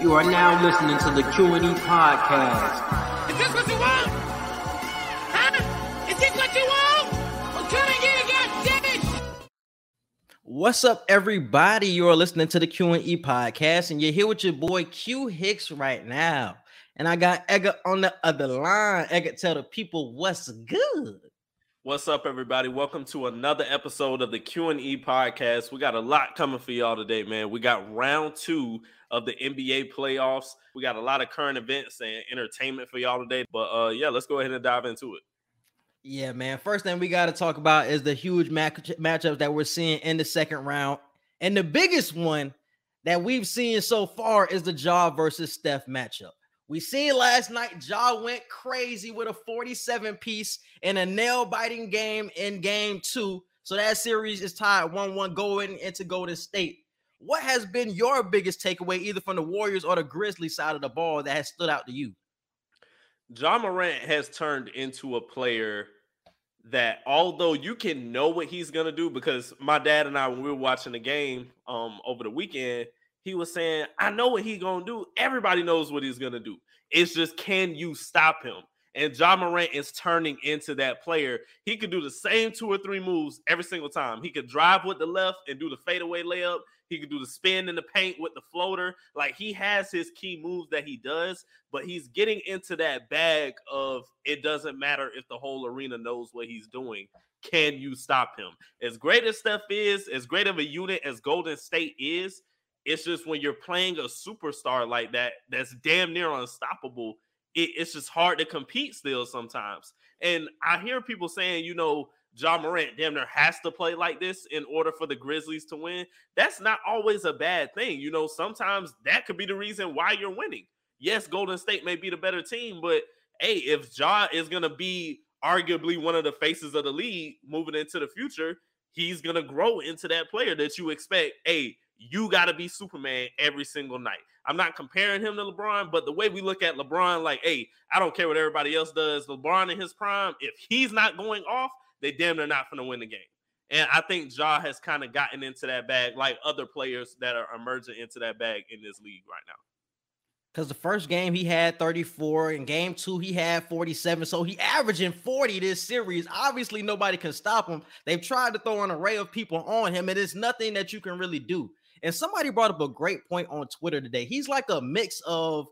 You are now listening to the Q&E podcast. Is this what you want? Huh? Is this what you want? Well, come again, goddammit! What's up, everybody? You are listening to the Q&E podcast, and you're here with your boy Q Hicks right now. And I got Edgar on the other line. Edgar, tell the people what's good. What's up, everybody? Welcome to another episode of the Q and E podcast. We got a lot coming for y'all today, man. We got round two of the NBA playoffs. We got a lot of current events and entertainment for y'all today. But uh, yeah, let's go ahead and dive into it. Yeah, man. First thing we got to talk about is the huge match- matchups that we're seeing in the second round, and the biggest one that we've seen so far is the Ja versus Steph matchup. We seen last night, Ja went crazy with a 47 piece in a nail biting game in game two. So that series is tied 1 1 going into Golden State. What has been your biggest takeaway, either from the Warriors or the Grizzlies side of the ball, that has stood out to you? Ja Morant has turned into a player that although you can know what he's gonna do, because my dad and I, when we were watching the game um over the weekend, he was saying, I know what he's gonna do. Everybody knows what he's gonna do. It's just can you stop him? And Ja Morant is turning into that player. He could do the same two or three moves every single time. He could drive with the left and do the fadeaway layup. He could do the spin in the paint with the floater. Like he has his key moves that he does, but he's getting into that bag of it doesn't matter if the whole arena knows what he's doing. Can you stop him? As great as Steph is, as great of a unit as Golden State is, it's just when you're playing a superstar like that, that's damn near unstoppable. It, it's just hard to compete still sometimes. And I hear people saying, you know, Ja Morant damn near has to play like this in order for the Grizzlies to win. That's not always a bad thing. You know, sometimes that could be the reason why you're winning. Yes, Golden State may be the better team, but hey, if Ja is going to be arguably one of the faces of the league moving into the future, he's going to grow into that player that you expect. Hey, you got to be Superman every single night. I'm not comparing him to LeBron, but the way we look at LeBron, like, hey, I don't care what everybody else does. LeBron in his prime, if he's not going off, they damn they're not going to win the game. And I think Ja has kind of gotten into that bag, like other players that are emerging into that bag in this league right now. Because the first game he had 34, in game two he had 47. So he averaging 40 this series. Obviously, nobody can stop him. They've tried to throw an array of people on him, and it's nothing that you can really do. And somebody brought up a great point on Twitter today. He's like a mix of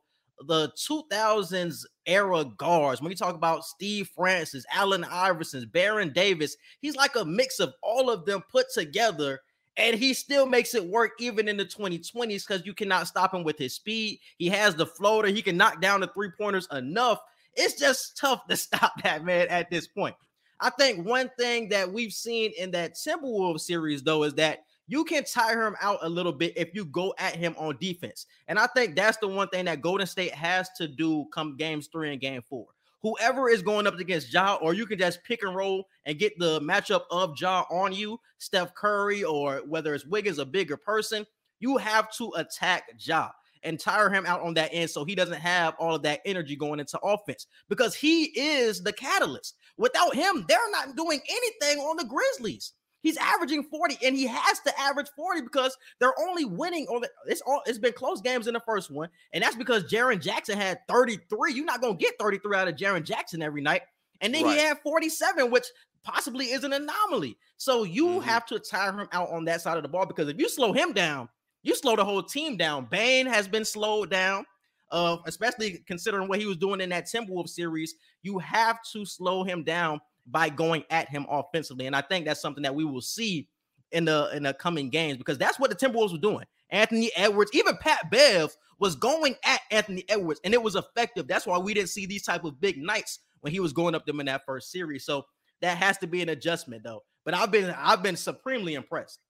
the 2000s era guards. When you talk about Steve Francis, Allen Iverson, Baron Davis, he's like a mix of all of them put together. And he still makes it work even in the 2020s because you cannot stop him with his speed. He has the floater, he can knock down the three pointers enough. It's just tough to stop that man at this point. I think one thing that we've seen in that Timberwolves series, though, is that you can tire him out a little bit if you go at him on defense. And I think that's the one thing that Golden State has to do come games three and game four. Whoever is going up against Ja, or you can just pick and roll and get the matchup of Ja on you, Steph Curry, or whether it's Wiggins, a bigger person, you have to attack Ja and tire him out on that end so he doesn't have all of that energy going into offense because he is the catalyst. Without him, they're not doing anything on the Grizzlies. He's averaging 40 and he has to average 40 because they're only winning on the it's all it's been close games in the first one, and that's because Jaren Jackson had 33. You're not gonna get 33 out of Jaren Jackson every night, and then right. he had 47, which possibly is an anomaly. So you mm-hmm. have to tire him out on that side of the ball because if you slow him down, you slow the whole team down. Bane has been slowed down, uh, especially considering what he was doing in that Timberwolves series. You have to slow him down by going at him offensively. And I think that's something that we will see in the in the coming games because that's what the Timberwolves were doing. Anthony Edwards, even Pat Bev was going at Anthony Edwards, and it was effective. That's why we didn't see these type of big nights when he was going up them in that first series. So that has to be an adjustment, though. But I've been I've been supremely impressed.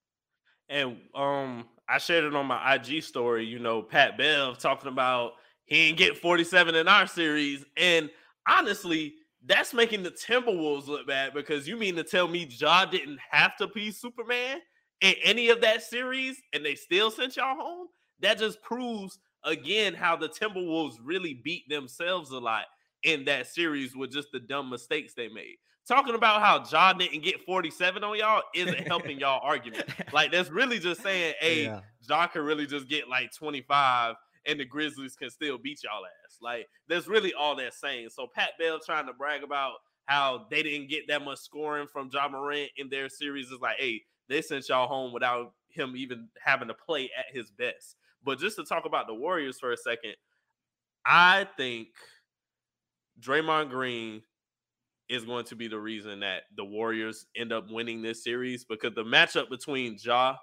And um, I shared it on my IG story. You know, Pat Bev talking about he ain't get 47 in our series, and honestly, that's making the Timberwolves look bad because you mean to tell me Ja didn't have to be Superman in any of that series and they still sent y'all home? That just proves again how the Timberwolves really beat themselves a lot in that series with just the dumb mistakes they made. Talking about how Ja didn't get 47 on y'all isn't helping y'all argument. Like that's really just saying, hey, yeah. Ja could really just get like 25 and the Grizzlies can still beat y'all ass. Like that's really all they're saying. So Pat Bev trying to brag about how they didn't get that much scoring from Ja Morant in their series is like, hey, they sent y'all home without him even having to play at his best. But just to talk about the Warriors for a second, I think Draymond Green is going to be the reason that the Warriors end up winning this series because the matchup between Ja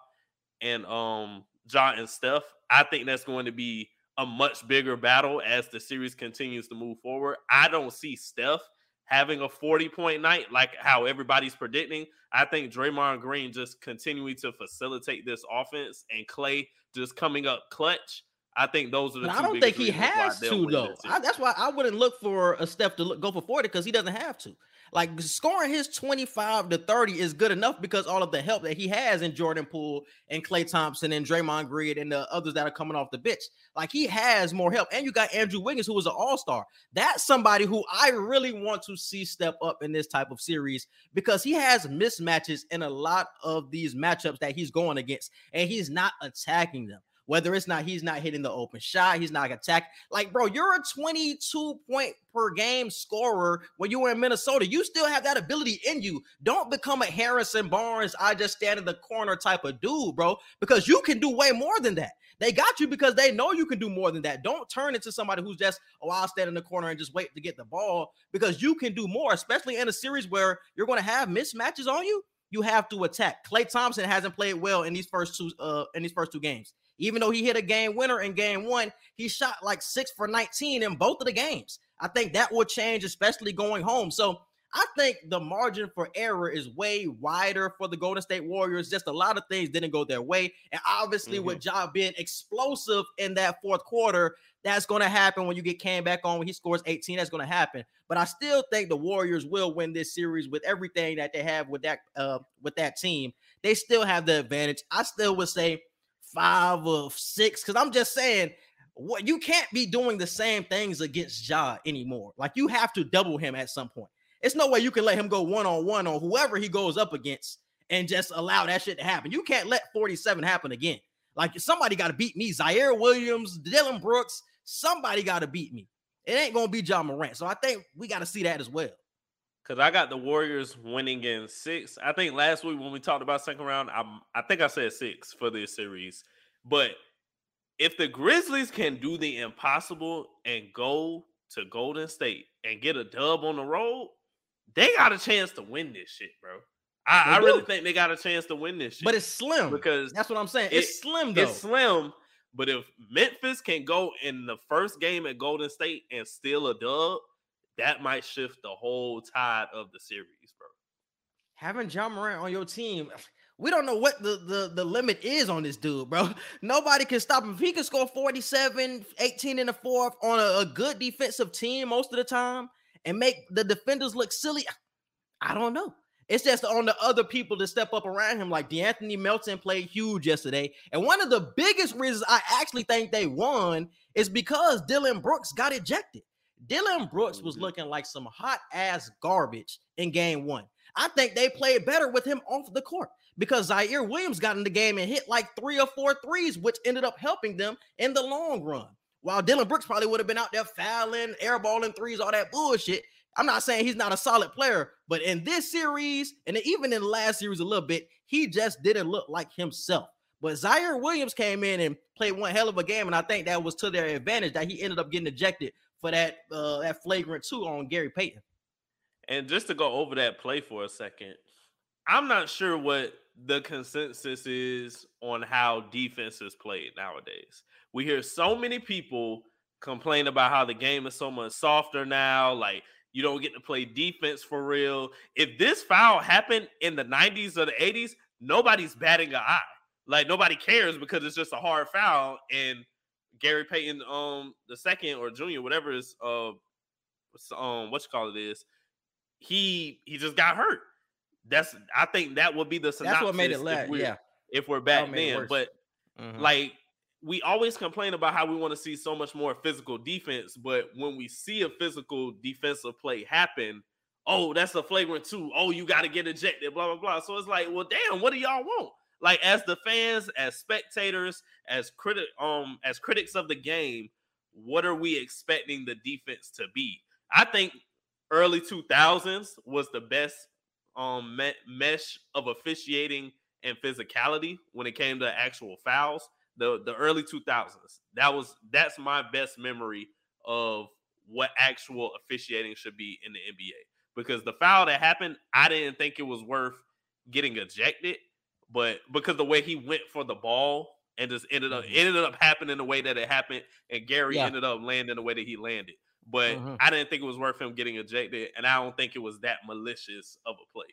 and um Ja and Steph, I think that's going to be a much bigger battle as the series continues to move forward. I don't see Steph having a 40 point night like how everybody's predicting. I think Draymond Green just continuing to facilitate this offense and Klay just coming up clutch. I think those are the. I don't think he has to though. I, that's why I wouldn't look for a Steph to look, go for 40 because he doesn't have to. Like scoring his 25 to 30 is good enough because all of the help that he has in Jordan Poole and Klay Thompson and Draymond Green and the others that are coming off the bench. Like he has more help. And you got Andrew Wiggins, who was an all-star. That's somebody who I really want to see step up in this type of series because he has mismatches in a lot of these matchups that he's going against, and he's not attacking them whether it's not he's not hitting the open shot, he's not attack. Like, bro, you're a 22 point per game scorer when you were in Minnesota. You still have that ability in you. Don't become a Harrison Barnes, I just stand in the corner type of dude, bro, because you can do way more than that. They got you because they know you can do more than that. Don't turn into somebody who's just, oh, I'll stand in the corner and just wait to get the ball because you can do more, especially in a series where you're going to have mismatches on you. You have to attack. Klay Thompson hasn't played well in these first two uh in these first two games. Even though he hit a game winner in game one, he shot like six for 19 in both of the games. I think that will change, especially going home. So I think the margin for error is way wider for the Golden State Warriors. Just a lot of things didn't go their way. And obviously, mm-hmm. with Ja being explosive in that fourth quarter, that's going to happen when you get Cam back on when he scores 18. That's going to happen. But I still think the Warriors will win this series with everything that they have with that uh, with that team. They still have the advantage. I still would say five or six. Because I'm just saying, what you can't be doing the same things against Ja anymore. Like you have to double him at some point. It's no way you can let him go one on one on whoever he goes up against and just allow that shit to happen. You can't let 47 happen again. Like somebody got to beat me. Ziaire Williams, Dillon Brooks, somebody got to beat me. It ain't gonna be Ja Morant. So I think we got to see that as well. Cause I got the Warriors winning in six. I think last week when we talked about second round, I I think I said six for this series. But if the Grizzlies can do the impossible and go to Golden State and get a dub on the road, they got a chance to win this shit, bro. I, I really think they got a chance to win this shit. But it's slim because that's what I'm saying. It, it's slim though. It's slim. But if Memphis can go in the first game at Golden State and steal a dub, that might shift the whole tide of the series, bro. Having Ja Morant on your team, we don't know what the, the, the limit is on this dude, bro. Nobody can stop him. If he can score 47, 18 in the fourth on a, a good defensive team most of the time and make the defenders look silly, I don't know. It's just on the other people to step up around him. Like De'Anthony Melton played huge yesterday. And one of the biggest reasons I actually think they won is because Dillon Brooks got ejected. Dillon Brooks was mm-hmm. looking like some hot ass garbage in game one. I think they played better with him off the court because Ziaire Williams got in the game and hit like three or four threes, which ended up helping them in the long run. While Dillon Brooks probably would have been out there fouling, airballing threes, all that bullshit. I'm not saying he's not a solid player, but in this series, and even in the last series a little bit, he just didn't look like himself. But Ziaire Williams came in and played one hell of a game, and I think that was to their advantage that he ended up getting ejected for that uh, that flagrant two on Gary Payton. And just to go over that play for a second, I'm not sure what the consensus is on how defense is played nowadays. We hear so many people complain about how the game is so much softer now, like you don't get to play defense for real. If this foul happened in the 90s or the 80s, nobody's batting an eye. Like nobody cares because it's just a hard foul and Gary Payton, um, the second or junior, whatever is, uh, um, what you call it is, he he just got hurt. That's I think that would be the synopsis. That's what made it last. Yeah, if we're back then, but mm-hmm. like we always complain about how we want to see so much more physical defense, but when we see a physical defensive play happen, oh, that's a flagrant two. Oh, you got to get ejected, blah blah blah. So it's like, well, damn, what do y'all want? Like as the fans, as spectators, as critic um as critics of the game, what are we expecting the defense to be? I think early 2000s was the best um me- mesh of officiating and physicality when it came to actual fouls. The the early 2000s. That was that's my best memory of what actual officiating should be in the NBA. Because the foul that happened, I didn't think it was worth getting ejected, but because the way he went for the ball and just ended up Mhm. ended up happening the way that it happened, and Gary Yeah. ended up landing the way that he landed. But Mhm. I didn't think it was worth him getting ejected, and I don't think it was that malicious of a play.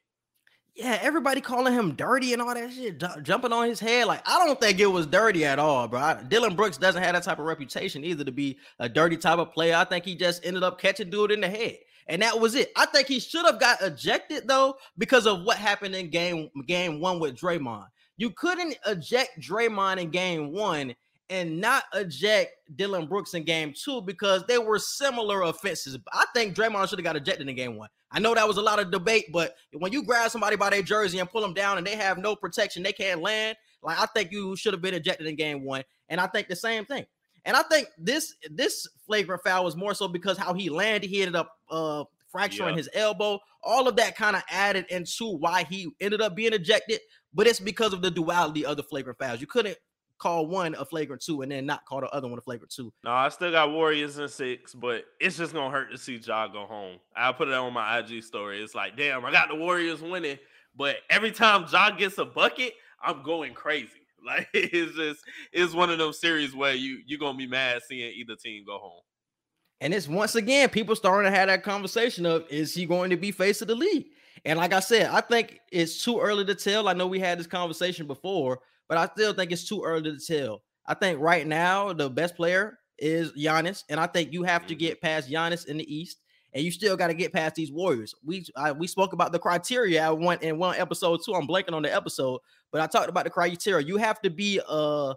Yeah, everybody calling him dirty and all that shit, ju- jumping on his head. Like, I don't think it was dirty at all, bro. I- Dillon Brooks doesn't have that type of reputation either to be a dirty type of player. I think he just ended up catching dude in the head. And that was it. I think he should have got ejected though because of what happened in game game one with Draymond. You couldn't eject Draymond in game one and not eject Dillon Brooks in game two because they were similar offenses. I think Draymond should have got ejected in game one. I know that was a lot of debate, but when you grab somebody by their jersey and pull them down and they have no protection, they can't land. Like I think you should have been ejected in game one, and I think the same thing. And I think this this flagrant foul was more so because how he landed. He ended up uh fracturing his elbow. All of that kind of added into why he ended up being ejected. But it's because of the duality of the flagrant fouls. You couldn't call one a flagrant two and then not call the other one a flagrant two. No, I still got Warriors in six, but it's just gonna hurt to see Ja go home. I'll put it on my IG story. It's like, damn, I got the Warriors winning, but every time Ja gets a bucket, I'm going crazy. Like it's just it's one of those series where you you're gonna be mad seeing either team go home. And it's once again people starting to have that conversation of is he going to be face of the league? And like I said, I think it's too early to tell. I know we had this conversation before, but I still think it's too early to tell. I think right now the best player is Giannis, and I think you have to Mhm. get past Giannis in the East, and you still got to get past these Warriors. We I, we spoke about the criteria I went in one episode too. I'm blanking on the episode, but I talked about the criteria. You have to be uh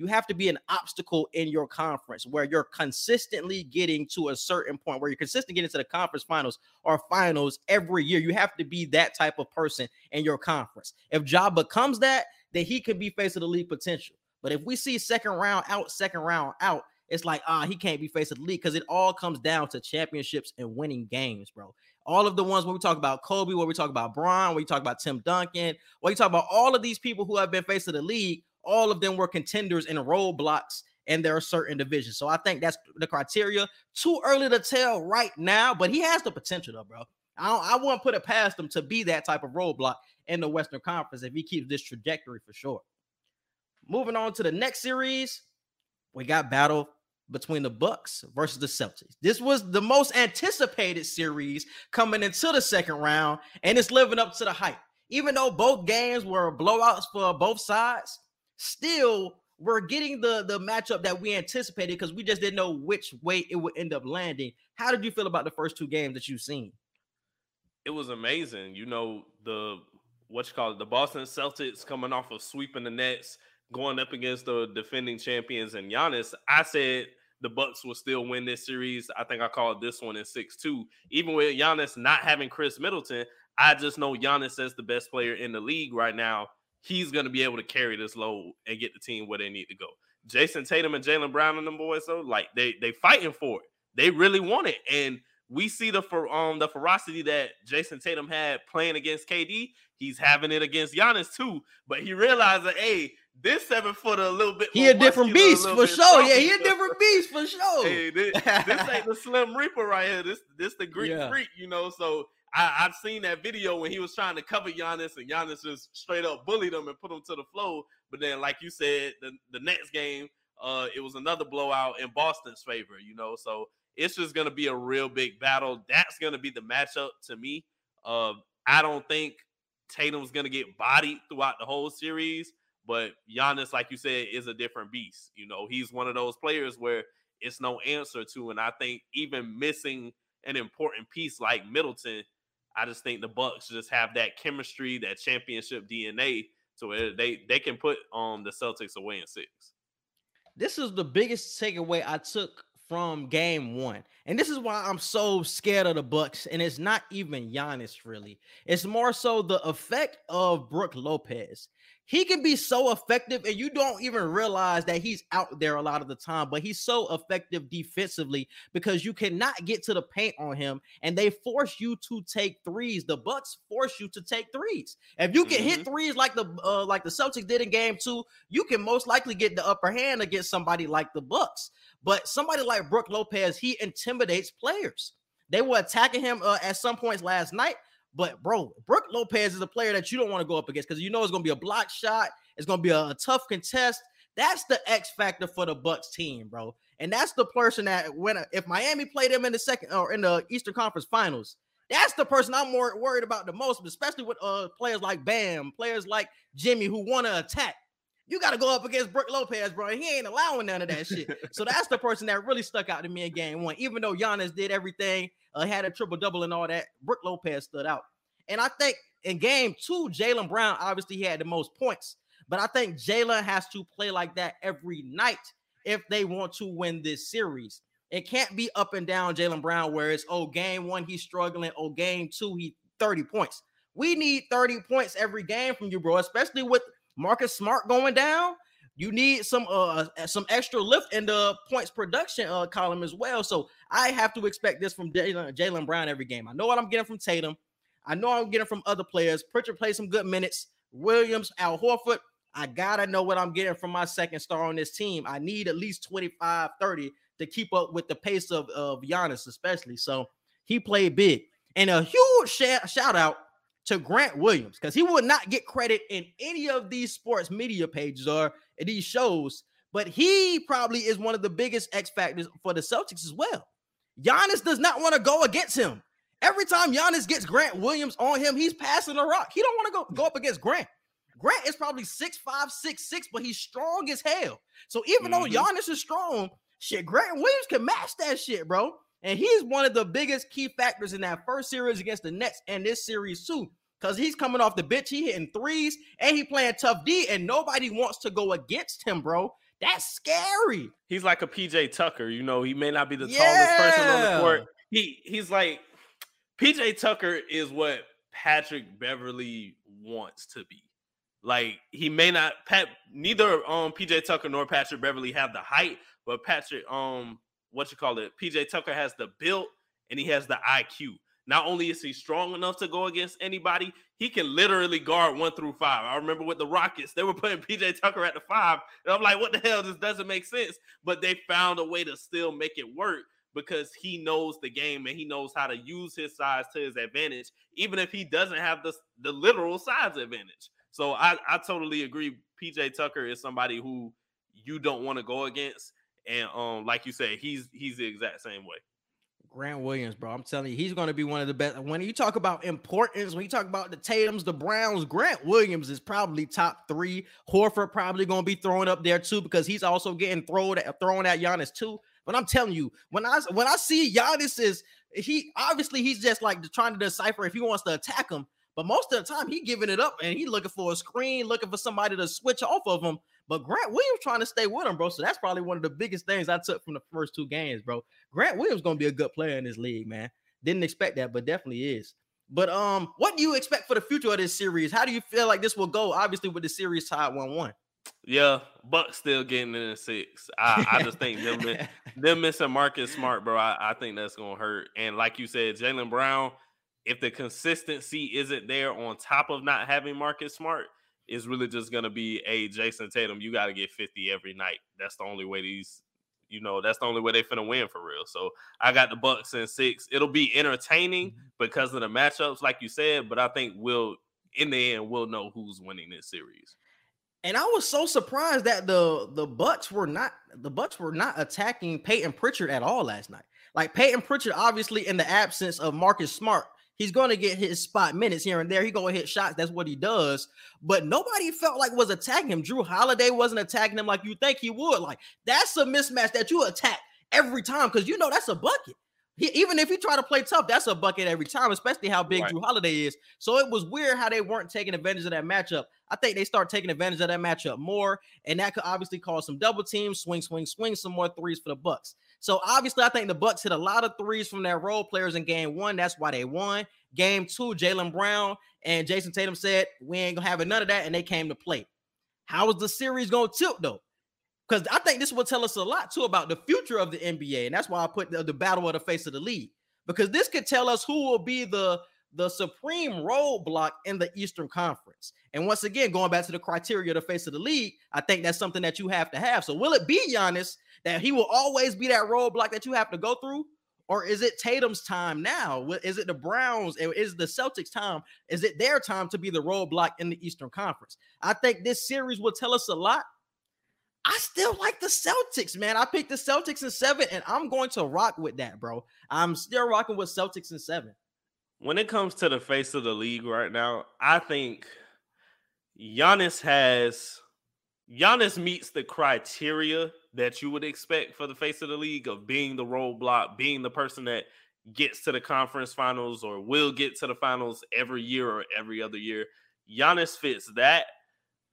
you have to be an obstacle in your conference where you're consistently getting to a certain point where you're consistently getting to the conference finals or finals every year. You have to be that type of person in your conference. If Job becomes that, then he could be face of the league potential. But if we see second round out, second round out, it's like ah, he can't be face of the league because it all comes down to championships and winning games, bro. All of the ones where we talk about Kobe, where we talk about Bron, where we talk about Tim Duncan, where you talk about all of these people who have been face of the league, all of them were contenders in roadblocks and there are certain divisions. So I think that's the criteria. Too early to tell right now, but he has the potential though, bro. I don't, I wouldn't put it past him to be that type of roadblock in the Western Conference if he keeps this trajectory for sure. Moving on to the next series, we got battle between the Bucks versus the Celtics. This was the most anticipated series coming into the second round, and it's living up to the hype. Even though both games were blowouts for both sides, still we're getting the the matchup that we anticipated because we just didn't know which way it would end up landing. How did you feel about the first two games that you've seen? It was amazing. You know, the what you call it, the Boston Celtics coming off of sweeping the Nets, going up against the defending champions and Giannis. I said the Bucks will still win this series. I think I called this one in 6-2. Even with Giannis not having Khris Middleton, I just know Giannis as the best player in the league right now. He's going to be able to carry this load and get the team where they need to go. Jayson Tatum and Jaylen Brown and them boys, though, like they they fighting for it. They really want it, and we see the for um the ferocity that Jayson Tatum had playing against KD. He's having it against Giannis too, but he realized that hey, this seven footer a little bit. He a different a beast little for sure. Yeah, he a different beast for sure. Hey, this, this ain't the Slim Reaper right here. This this the Greek Yeah. freak, you know. So I, I've seen that video when he was trying to cover Giannis, and Giannis just straight up bullied him and put him to the floor. But then, like you said, the, the next game, uh, it was another blowout in Boston's favor, you know. So it's just gonna be a real big battle. That's gonna be the matchup to me. Uh, I don't think Tatum's gonna get bodied throughout the whole series, but Giannis, like you said, is a different beast. You know, he's one of those players where it's no answer to. And I think even missing an important piece like Middleton, I just think the Bucks just have that chemistry, that championship DNA, to where they they can put um the Celtics away in six. this is the biggest takeaway I took from game one. And this is why I'm so scared of the Bucks. And it's not even Giannis, really. It's more so the effect of Brook Lopez. He can be so effective, and you don't even realize that he's out there a lot of the time. But he's so effective defensively because you cannot get to the paint on him, and they force you to take threes. The Bucks force you to take threes. If you can hit Mhm. threes like the uh, like the Celtics did in Game Two, you can most likely get the upper hand against somebody like the Bucks. But somebody like Brook Lopez, he intimidates players. They were attacking him uh, at some points last night. But bro, Brook Lopez is a player that you don't want to go up against because you know it's going to be a block shot. It's going to be a, a tough contest. That's the X factor for the Bucks team, bro. And that's the person that when if Miami played them in the second or in the Eastern Conference Finals, that's the person I'm more worried about the most, especially with uh players like Bam, players like Jimmy who want to attack. You got to go up against Brook Lopez, bro. He ain't allowing none of that shit. so that's the person that really stuck out to me in game one. Even though Giannis did everything, uh, had a triple double and all that, Brook Lopez stood out. And I think in game two, Jaylen Brown obviously had the most points, but I think Jaylen has to play like that every night if they want to win this series. It can't be up and down Jaylen Brown where it's oh game one he's struggling, oh game two he 30 points. We need 30 points every game from you, bro, especially with Marcus Smart going down. You need some uh some extra lift in the points production uh column as well. So I have to expect this from Jaylen Jaylen Brown every game. I know what I'm getting from Tatum. I know I'm getting from other players. Pritchard plays some good minutes. Williams, Al Horford. I gotta know what I'm getting from my second star on this team. I need at least 25, 30 to keep up with the pace of, of Giannis, especially. So he played big. And a huge sh- shout out to Grant Williams because he will not get credit in any of these sports media pages or these shows, but he probably is one of the biggest X factors for the Celtics as well. Giannis does not want to go against him. Every time Giannis gets Grant Williams on him, he's passing the rock. He don't want to go, go up against Grant. Grant is probably six five, six six, but he's strong as hell. So even Mhm. though Giannis is strong, shit, Grant Williams can match that shit, bro. And he's one of the biggest key factors in that first series against the Nets and this series too. Because he's coming off the bench, he hitting threes, and he playing tough D, and nobody wants to go against him, bro. That's scary. He's like a PJ Tucker. You know, he may not be the tallest person on the court. He he's like PJ Tucker is what Patrick Beverley wants to be. Like he may not Pat neither um PJ Tucker nor Patrick Beverley have the height, but Patrick um what you call it, PJ Tucker has the build and he has the IQ. Not only is he strong enough to go against anybody, he can literally guard one through five. I remember with the Rockets, they were putting PJ Tucker at the five. And I'm like, what the hell? This doesn't make sense. But they found a way to still make it work because he knows the game and he knows how to use his size to his advantage, even if he doesn't have the, the literal size advantage. So I, I totally agree. PJ Tucker is somebody who you don't want to go against. And um, like you said, he's he's the exact same way. Grant Williams, bro. I'm telling you, he's going to be one of the best. When you talk about importance, when you talk about the Tatums, the Browns, Grant Williams is probably top three. Horford probably going to be thrown up there too because he's also getting thrown at thrown at Giannis too. But I'm telling you, when I when I see Giannis is he obviously he's just like trying to decipher if he wants to attack him. But most of the time, he giving it up and he looking for a screen, looking for somebody to switch off of him. But Grant Williams trying to stay with him, bro. So that's probably one of the biggest things I took from the first two games, bro. Grant Williams gonna be a good player in this league, man. Didn't expect that, but definitely is. But um, what do you expect for the future of this series? How do you feel like this will go? Obviously, with the series tied one one. Yeah, Bucks still getting in the six. I, I just think them them missing Marcus Smart, bro. I, I think that's gonna hurt. And like you said, Jaylen Brown, if the consistency isn't there on top of not having Marcus Smart, is really just gonna be a Jayson Tatum. You got to get fifty every night. That's the only way these, you know, that's the only way they finna win for real. So I got the Bucks in six. It'll be entertaining mm-hmm. because of the matchups, like you said. But I think we'll in the end we'll know who's winning this series. And I was so surprised that the the Bucks were not the Bucks were not attacking Payton Pritchard at all last night. Like Payton Pritchard, obviously in the absence of Marcus Smart, he's going to get his spot minutes here and there. He going to hit shots. That's what he does. But nobody felt like was attacking him. Jrue Holiday wasn't attacking him like you think he would. Like that's a mismatch that you attack every time because you know that's a bucket. He, even if he try to play tough, that's a bucket every time, especially how big Right. Jrue Holiday is. So it was weird how they weren't taking advantage of that matchup. I think they start taking advantage of that matchup more, and that could obviously cause some double teams, swing, swing, swing, some more threes for the Bucks. So obviously, I think the Bucks hit a lot of threes from their role players in game one. That's why they won. Game two, Jaylen Brown and Jayson Tatum said, We ain't gonna have none of that, and they came to play. How is the series to tilt though? Because I think this will tell us a lot too about the future of the NBA, and that's why I put the, the battle of the face of the league because this could tell us who will be the the supreme roadblock in the Eastern Conference. And once again, going back to the criteria of the face of the league, I think that's something that you have to have. So, will it be Giannis that he will always be that roadblock that you have to go through? Or is it Tatum's time now? Is it the Browns? Is the Celtics' time? Is it their time to be the roadblock in the Eastern Conference? I think this series will tell us a lot. I still like the Celtics, man. I picked the Celtics in seven, and I'm going to rock with that, bro. I'm still rocking with Celtics in seven. When it comes to the face of the league right now, I think Giannis has Giannis meets the criteria that you would expect for the face of the league of being the roadblock, being the person that gets to the conference finals or will get to the finals every year or every other year. Giannis fits that,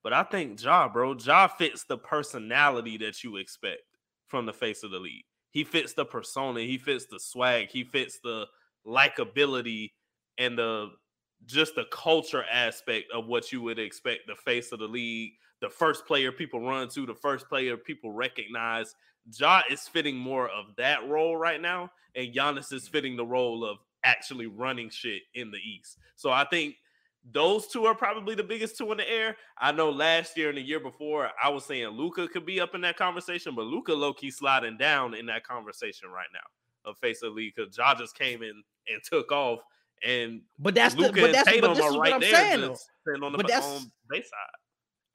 but I think Ja, bro, Ja fits the personality that you expect from the face of the league. He fits the persona, he fits the swag, he fits the likability and the just the culture aspect of what you would expect the face of the league the first player people run to, the first player people recognize. Ja is fitting more of that role right now, and Giannis is mm-hmm. fitting the role of actually running shit in the East. So I think those two are probably the biggest two in the air. I know last year and the year before, I was saying Luka could be up in that conversation, but Luka low key sliding down in that conversation right now of face of the league because Ja just came in and took off. And but that's Luka the, but that's, but this is right what I'm saying. On the, but that's, on side.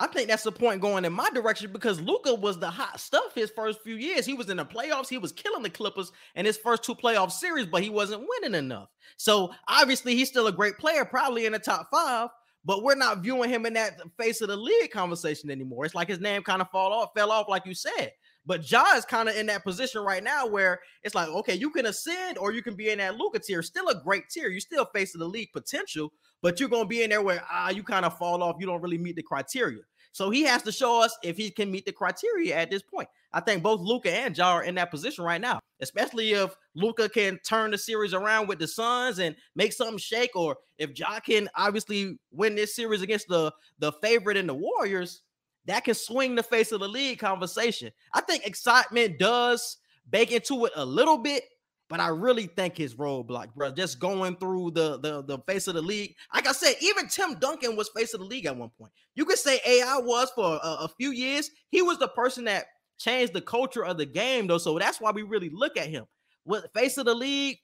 I think that's the point going in my direction because Luka was the hot stuff his first few years. He was in the playoffs, he was killing the Clippers in his first two playoff series, but he wasn't winning enough. So obviously, he's still a great player, probably in the top five, but we're not viewing him in that face of the league conversation anymore. It's like his name kind of fall off, fell off, like you said. But Ja is kind of in that position right now where it's like, okay, you can ascend or you can be in that Luka tier. Still a great tier. You still face the league potential, but you're gonna be in there where ah, you kind of fall off. You don't really meet the criteria. So he has to show us if he can meet the criteria at this point. I think both Luka and Ja are in that position right now, especially if Luka can turn the series around with the Suns and make something shake, or if Ja can obviously win this series against the, the favorite in the Warriors, that can swing the face of the league conversation. I think excitement does bake into it a little bit, but I really think his roadblock, bro, just going through the, the the face of the league. Like I said, even Tim Duncan was face of the league at one point. You could say AI was for a, a few years. He was the person that changed the culture of the game, though. So that's why we really look at him. With face of the league,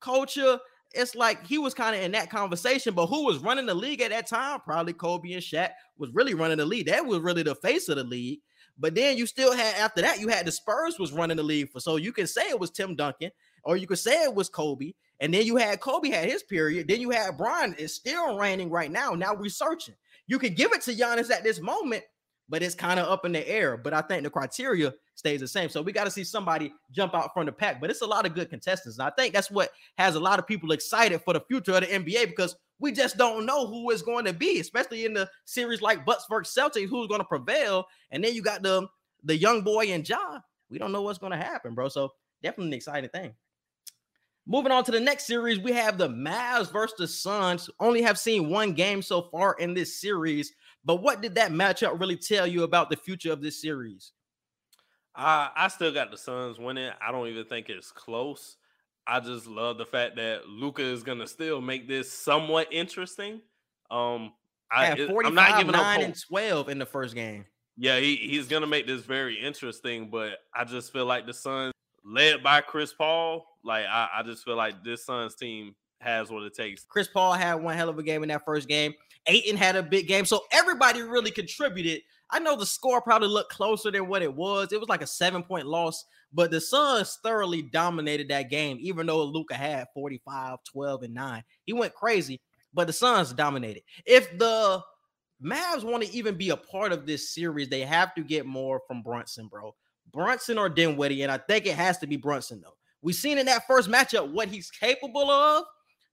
culture, it's like he was kind of in that conversation. But who was running the league at that time? Probably Kobe and Shaq was really running the league. That was really the face of the league. But then you still had after that, you had the Spurs was running the league for. So you can say it was Tim Duncan, or you could say it was Kobe. And then you had Kobe had his period. Then you had Brian is still reigning right now. Now we're searching. You could give it to Giannis at this moment, but it's kind of up in the air. But I think the criteria stays the same. So we got to see somebody jump out from the pack. But it's a lot of good contestants. And I think that's what has a lot of people excited for the future of the NBA because we just don't know who is going to be, especially in the series like Bucks versus Celtics, who's going to prevail. And then you got the the young boy and Ja. We don't know what's going to happen, bro. So definitely an exciting thing. Moving on to the next series, we have the Mavs versus the Suns. Only have seen one game so far in this series, but what did that matchup really tell you about the future of this series? Uh, I still got the Suns winning. I don't even think it's close. I just love the fact that Luka is gonna still make this somewhat interesting. Um, I, 45, I'm not giving 9 up and 12 in the first game. Yeah, he, he's gonna make this very interesting, but I just feel like the Suns, led by Chris Paul, like I, I just feel like this Suns team has what it takes. Chris Paul had one hell of a game in that first game. Ayton had a big game, so everybody really contributed. I know the score probably looked closer than what it was. It was like a seven point loss but the Suns thoroughly dominated that game, even though Luka had 45, 12, and 9. He went crazy, but the Suns dominated. If the Mavs want to even be a part of this series, they have to get more from Brunson, bro. Brunson or Dinwiddie, and I think it has to be Brunson, though. We've seen in that first matchup what he's capable of.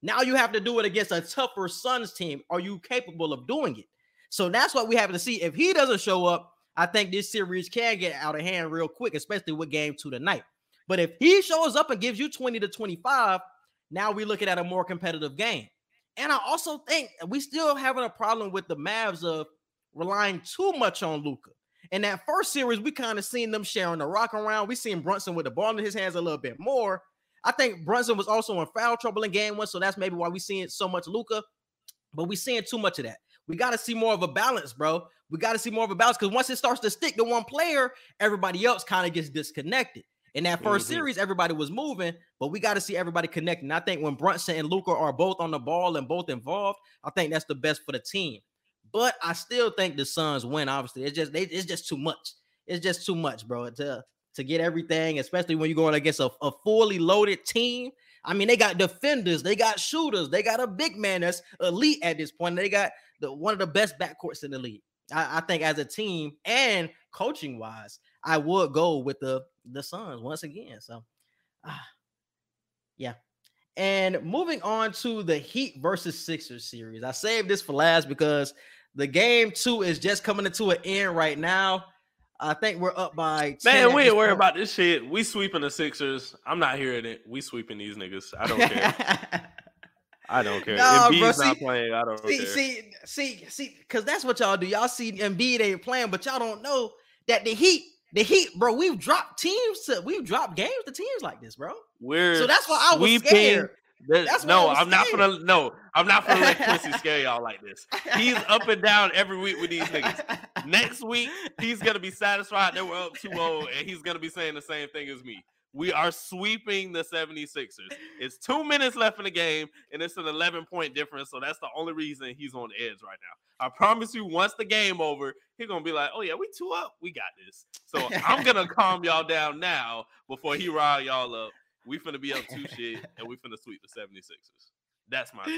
Now you have to do it against a tougher Suns team. Are you capable of doing it? So that's what we have to see. If he doesn't show up, I think this series can get out of hand real quick, especially with game two tonight. But if he shows up and gives you 20 to 25, now we're looking at a more competitive game. And I also think we still having a problem with the Mavs of relying too much on Luka. In that first series, we kind of seen them sharing the rock around. We seen Brunson with the ball in his hands a little bit more. I think Brunson was also in foul trouble in game one, so that's maybe why we seeing so much Luka, But we seeing too much of that. We got to see more of a balance, bro. We got to see more of a balance because once it starts to stick to one player, everybody else kind of gets disconnected. In that 1st Mhm. series, everybody was moving, but we got to see everybody connecting. I think when Brunson and Luka are both on the ball and both involved, I think that's the best for the team. But I still think the Suns win. Obviously, it's just they, it's just too much. It's just too much, bro. To to get everything, especially when you're going against a, a fully loaded team. I mean, they got defenders, they got shooters, they got a big man that's elite at this point. They got the one of the best backcourts in the league. I, I think as a team and coaching wise, I would go with the the Suns once again. So, ah, yeah. And moving on to the Heat versus Sixers series, I saved this for last because the game two is just coming into an end right now. I think we're up by 10 Man, we ain't worried point. about this shit. We sweeping the Sixers. I'm not hearing it. We sweeping these niggas. I don't care. I don't care. Nah, if bro, B's not see- playing, I don't see, care. see, see, see, because that's what y'all do. Y'all see Embiid ain't playing, but y'all don't know that the Heat, the Heat, bro, we've dropped teams to we've dropped games to teams like this, bro. We're So that's why I was scared. That's no, I'm not gonna. No, I'm not gonna let Quincy scare y'all like this. He's up and down every week with these niggas. Next week, he's gonna be satisfied that we're up 2-0, and he's gonna be saying the same thing as me. We are sweeping the 76ers. It's two minutes left in the game, and it's an 11 point difference. So that's the only reason he's on the edge right now. I promise you, once the game over, he's gonna be like, "Oh yeah, we two up, we got this." So I'm gonna calm y'all down now before he rile y'all up. We finna be up two shit, and we finna sweep the 76ers. That's my take.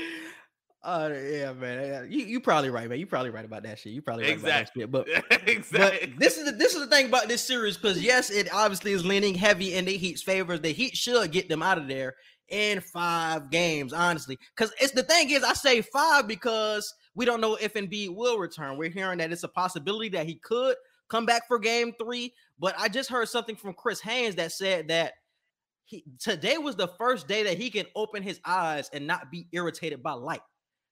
Oh yeah, man. You you probably right, man. You probably right about that shit. You probably right Exactly. about that shit. But exactly. But this is the this is the thing about this series because yes, it obviously is leaning heavy in the Heat's favors. The Heat should get them out of there in five games, honestly. Because it's the thing is, I say five because we don't know if Embiid will return. We're hearing that it's a possibility that he could come back for game three. But I just heard something from Chris Haynes that said that he today was the first day that he can open his eyes and not be irritated by light.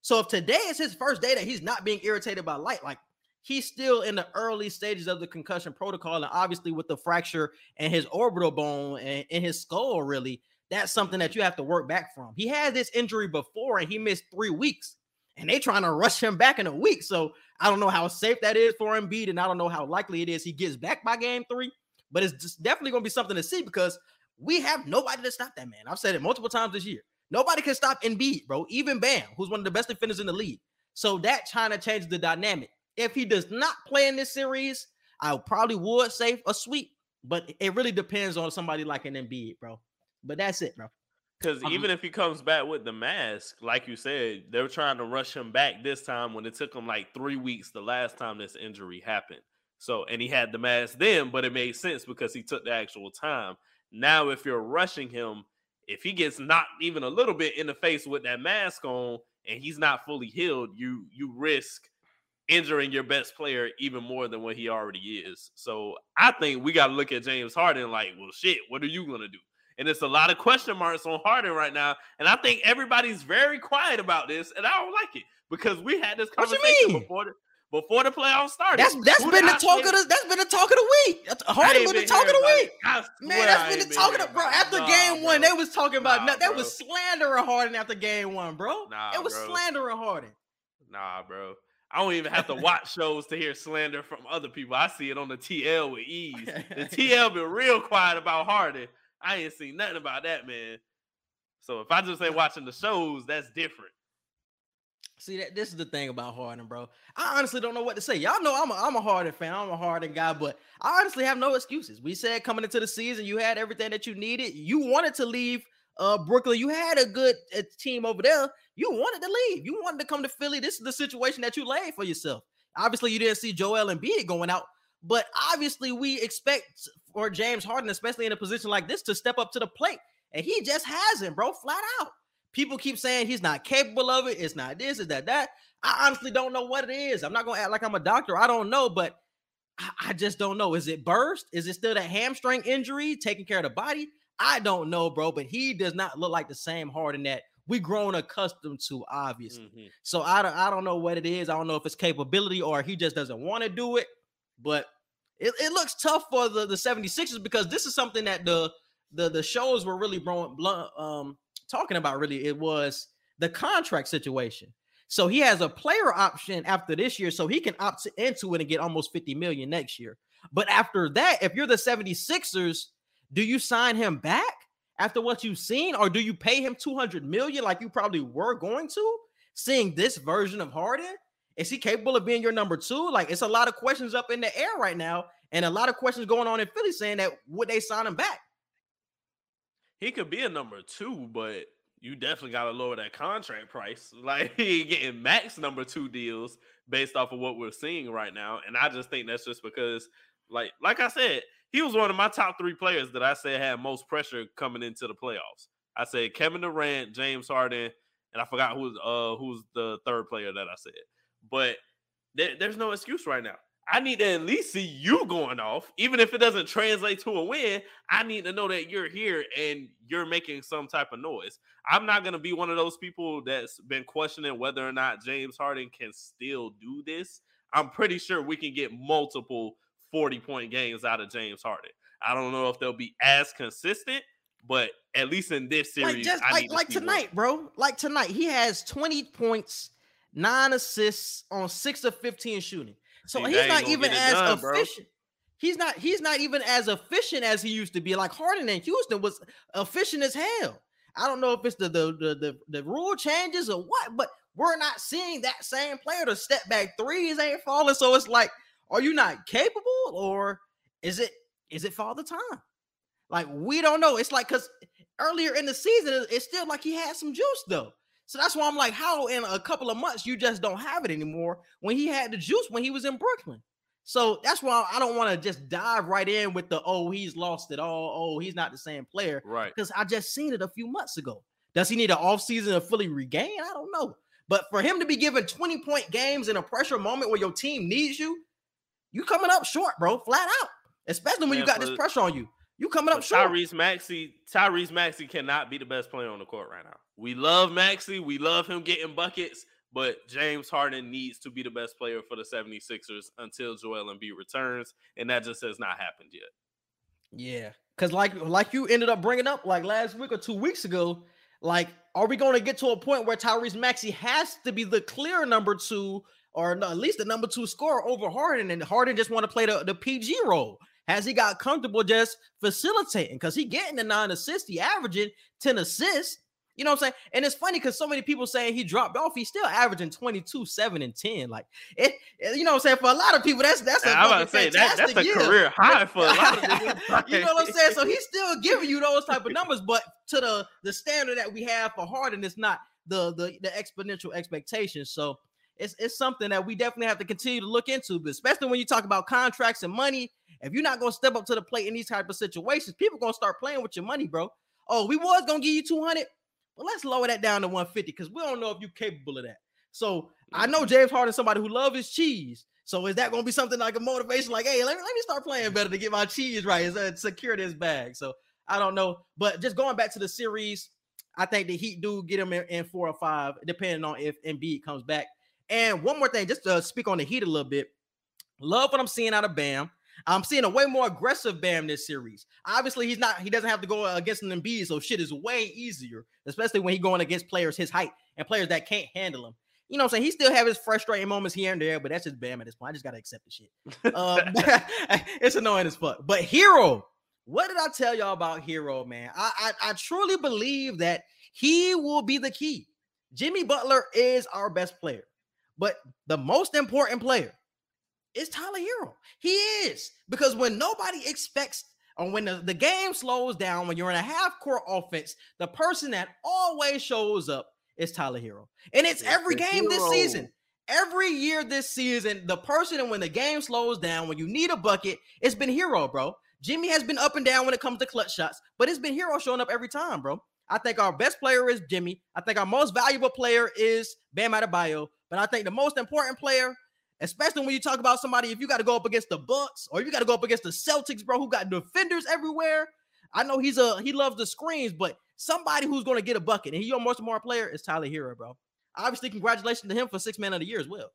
So if today is his first day that he's not being irritated by light, like he's still in the early stages of the concussion protocol, and obviously with the fracture in his orbital bone and in his skull, really, that's something that you have to work back from. He had this injury before and he missed three weeks, and they trying to rush him back in a week. So I don't know how safe that is for Embiid, and I don't know how likely it is he gets back by game three. But it's definitely going to be something to see because we have nobody to stop that man. I've said it multiple times this year. Nobody can stop Embiid, bro. Even Bam, who's one of the best defenders in the league. So that kind of changes the dynamic. If he does not play in this series, I probably would say a sweep, but it really depends on somebody like an Embiid, bro. But that's it, bro. Because Um, even if he comes back with the mask, like you said, they were trying to rush him back this time when it took him like three weeks the last time this injury happened. So, and he had the mask then, but it made sense because he took the actual time. Now, if you're rushing him, if he gets knocked even a little bit in the face with that mask on and he's not fully healed, you you risk injuring your best player even more than what he already is. So I think we got to look at James Harden like, well, shit, what are you gonna do? And it's a lot of question marks on Harden right now. And I think everybody's very quiet about this, and I don't like it because we had this conversation before before the playoffs started. That's that's Who been the I talk of the that's been the talk of the week. Harden been the talk of the week. Man, that's been the hearing of bro. After Nah, game one, bro. they was talking about Nah, that was slandering Harden after game one, bro. Nah, it was bro. slandering Harden. Nah, bro. I don't even have to watch shows to hear slander from other people. I see it on the TL with ease. The TL been real quiet about Harden. I ain't seen nothing about that, man. So if I just ain't watching the shows, that's different. See that this is the thing about Harden, bro. I honestly don't know what to say. Y'all know I'm a, I'm a Harden fan. I'm a Harden guy, but I honestly have no excuses. We said coming into the season, you had everything that you needed. You wanted to leave uh Brooklyn. You had a good uh, team over there. You wanted to leave. You wanted to come to Philly. This is the situation that you laid for yourself. Obviously, you didn't see Joel Embiid going out, but obviously, we expect for James Harden, especially in a position like this, to step up to the plate, and he just hasn't, bro. Flat out. People keep saying he's not capable of it. It's not this, it's that, that. I honestly don't know what it is. I'm not gonna act like I'm a doctor. I don't know, but I, I just don't know. Is it burst? Is it still that hamstring injury taking care of the body? I don't know, bro. But he does not look like the same Harden that we grown accustomed to, obviously. Mhm. So I don't I don't know what it is. I don't know if it's capability or he just doesn't want to do it, but it, it looks tough for the, the 76ers because this is something that the the the shows were really blunt, um talking about really it was the contract situation. So he has a player option after this year, so he can opt into it and get almost 50 million next year. But after that, if you're the 76ers, do you sign him back after what you've seen, or do you pay him 200 million like you probably were going to? Seeing this version of Harden, is he capable of being your number two? Like it's a lot of questions up in the air right now, and a lot of questions going on in Philly saying that would they sign him back? He could be a number two, but you definitely got to lower that contract price. Like he getting max number two deals based off of what we're seeing right now, and I just think that's just because, like, like I said, he was one of my top three players that I said had most pressure coming into the playoffs. I said Kevin Durant, James Harden, and I forgot who's uh who's the third player that I said. But there, there's no excuse right now. I need to at least see you going off, even if it doesn't translate to a win. I need to know that you're here and you're making some type of noise. I'm not going to be one of those people that's been questioning whether or not James Harden can still do this. I'm pretty sure we can get multiple 40 point games out of James Harden. I don't know if they'll be as consistent, but at least in this series, like just I like need to like tonight, bro. Like tonight, he has 20 points, nine assists on six of 15 shooting. So See, he's not even as done, bro. efficient. He's not he's not even as efficient as he used to be. Like Harden in Houston was efficient as hell. I don't know if it's the the the the, the rule changes or what, but we're not seeing that same player. The step back threes ain't falling. So it's like, are you not capable, or is it is it father time? Like we don't know. It's like because earlier in the season, it's still like he had some juice though. So that's why I'm like, how in a couple of months you just don't have it anymore when he had the juice when he was in Brooklyn. So that's why I don't want to just dive right in with the oh he's lost it all. Oh he's not the same player Right. because I just seen it a few months ago. Does he need an offseason to fully regain? I don't know. But for him to be given 20 point games in a pressure moment where your team needs you, you coming up short, bro, flat out. Especially when you got this pressure on you. You coming up But short. Tyrese Maxey, Tyrese Maxey cannot be the best player on the court right now. We love Maxey, we love him getting buckets, but James Harden needs to be the best player for the 76ers until Joel Embiid returns, and that just has not happened yet. Yeah, because like like you ended up bringing up like last week or two weeks ago, like are we going to get to a point where Tyrese Maxey has to be the clear number two or no, at least the number two scorer over Harden, and Harden just want to play the, the PG role? Has he got comfortable just facilitating? Because he getting the nine assists, he averaging 10 assists. You know what I'm saying? And it's funny because so many people saying he dropped off. He's still averaging 22, 7, and 10. Like it, you know what I'm saying? For a lot of people, that's that's a I'm about to say that, that's a year. career high for a lot of niggas. you know what I'm saying? So he's still giving you those type of numbers, but to the the standard that we have for Harden, it's not the the, the exponential expectations. So it's it's something that we definitely have to continue to look into, but especially when you talk about contracts and money. If you're not gonna step up to the plate in these type of situations, people gonna start playing with your money, bro. Oh, we was gonna give you 200, but let's lower that down to 150 because we don't know if you're capable of that. So I know James Harden, somebody who loves his cheese. So is that going to be something like a motivation? Like, hey, let me, let me start playing better to get my cheese right, is uh, secure this bag. So I don't know, but just going back to the series, I think the Heat do get him in, in four or five, depending on if Embiid comes back. And one more thing, just to speak on the Heat a little bit. Love what I'm seeing out of Bam. I'm seeing a way more aggressive Bam this series. Obviously, he's not. He doesn't have to go against an Embiid, so shit is way easier, especially when he's going against players his height and players that can't handle him. You know what I'm saying? He still have his frustrating moments here and there, but that's just Bam at this point. I just gotta accept the shit. Um, it's annoying as fuck. But Herro, what did I tell y'all about Herro, man? I, I I truly believe that he will be the key. Jimmy Butler is our best player, but the most important player is Tyler Herro. He is because when nobody expects or when the, the game slows down, when you're in a half court offense, the person that always shows up is Tyler Herro. And it's every game this season. Every year this season, the person and when the game slows down, when you need a bucket, it's been Herro, bro. Jimmy has been up and down when it comes to clutch shots, but it's been Herro showing up every time, bro. I think our best player is Jimmy. I think our most valuable player is Bam Adebayo. But I think the most important player, especially when you talk about somebody, if you got to go up against the Bucks or you got to go up against the Celtics, bro, who got defenders everywhere. I know he's a he loves the screens, but somebody who's going to get a bucket. And he your most more player is Tyler Herro, bro. Obviously, congratulations to him for six man of the year as well.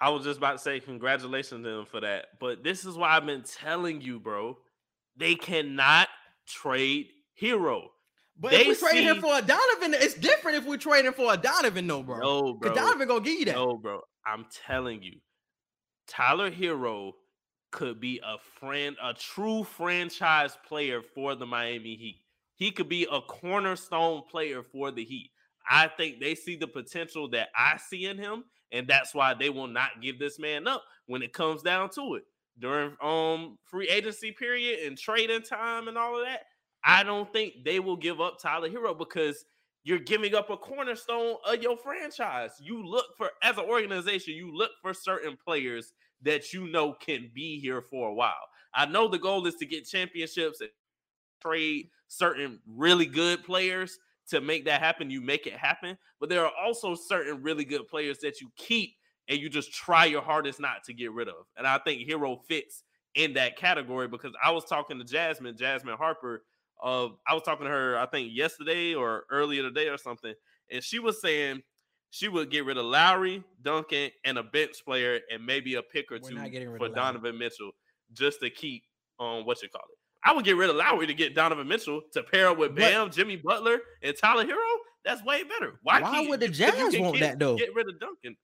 I was just about to say congratulations to him for that. But this is why I've been telling you, bro. They cannot trade Herro. But They if we trade him for a Donovan, it's different if we trade him for a Donovan, no, bro. No, bro. Donovan gonna give you that. No, bro. I'm telling you, Tyler Herro could be a friend, a true franchise player for the Miami Heat. He could be a cornerstone player for the Heat. I think they see the potential that I see in him, and that's why they will not give this man up when it comes down to it. During um free agency period and trading time and all of that, I don't think they will give up Tyler Herro because you're giving up a cornerstone of your franchise. You look for, as an organization, you look for certain players that you know can be here for a while. I know the goal is to get championships and trade certain really good players to make that happen. You make it happen, but there are also certain really good players that you keep and you just try your hardest not to get rid of. And I think Herro fits in that category because I was talking to Jasmine, Jasmine Harper, uh, I was talking to her, I think yesterday or earlier today or something, and she was saying she would get rid of Lowry, Duncan, and a bench player, and maybe a pick or We're two not getting rid for. Donovan Mitchell just to keep on what you call it. I would get rid of Lowry to get Donovan Mitchell to pair up with But- Bam, Jimmy Butler, and Tyler Hero. That's way better. Why, Why can't- would the Jazz want get- that, though? Get rid of Duncan.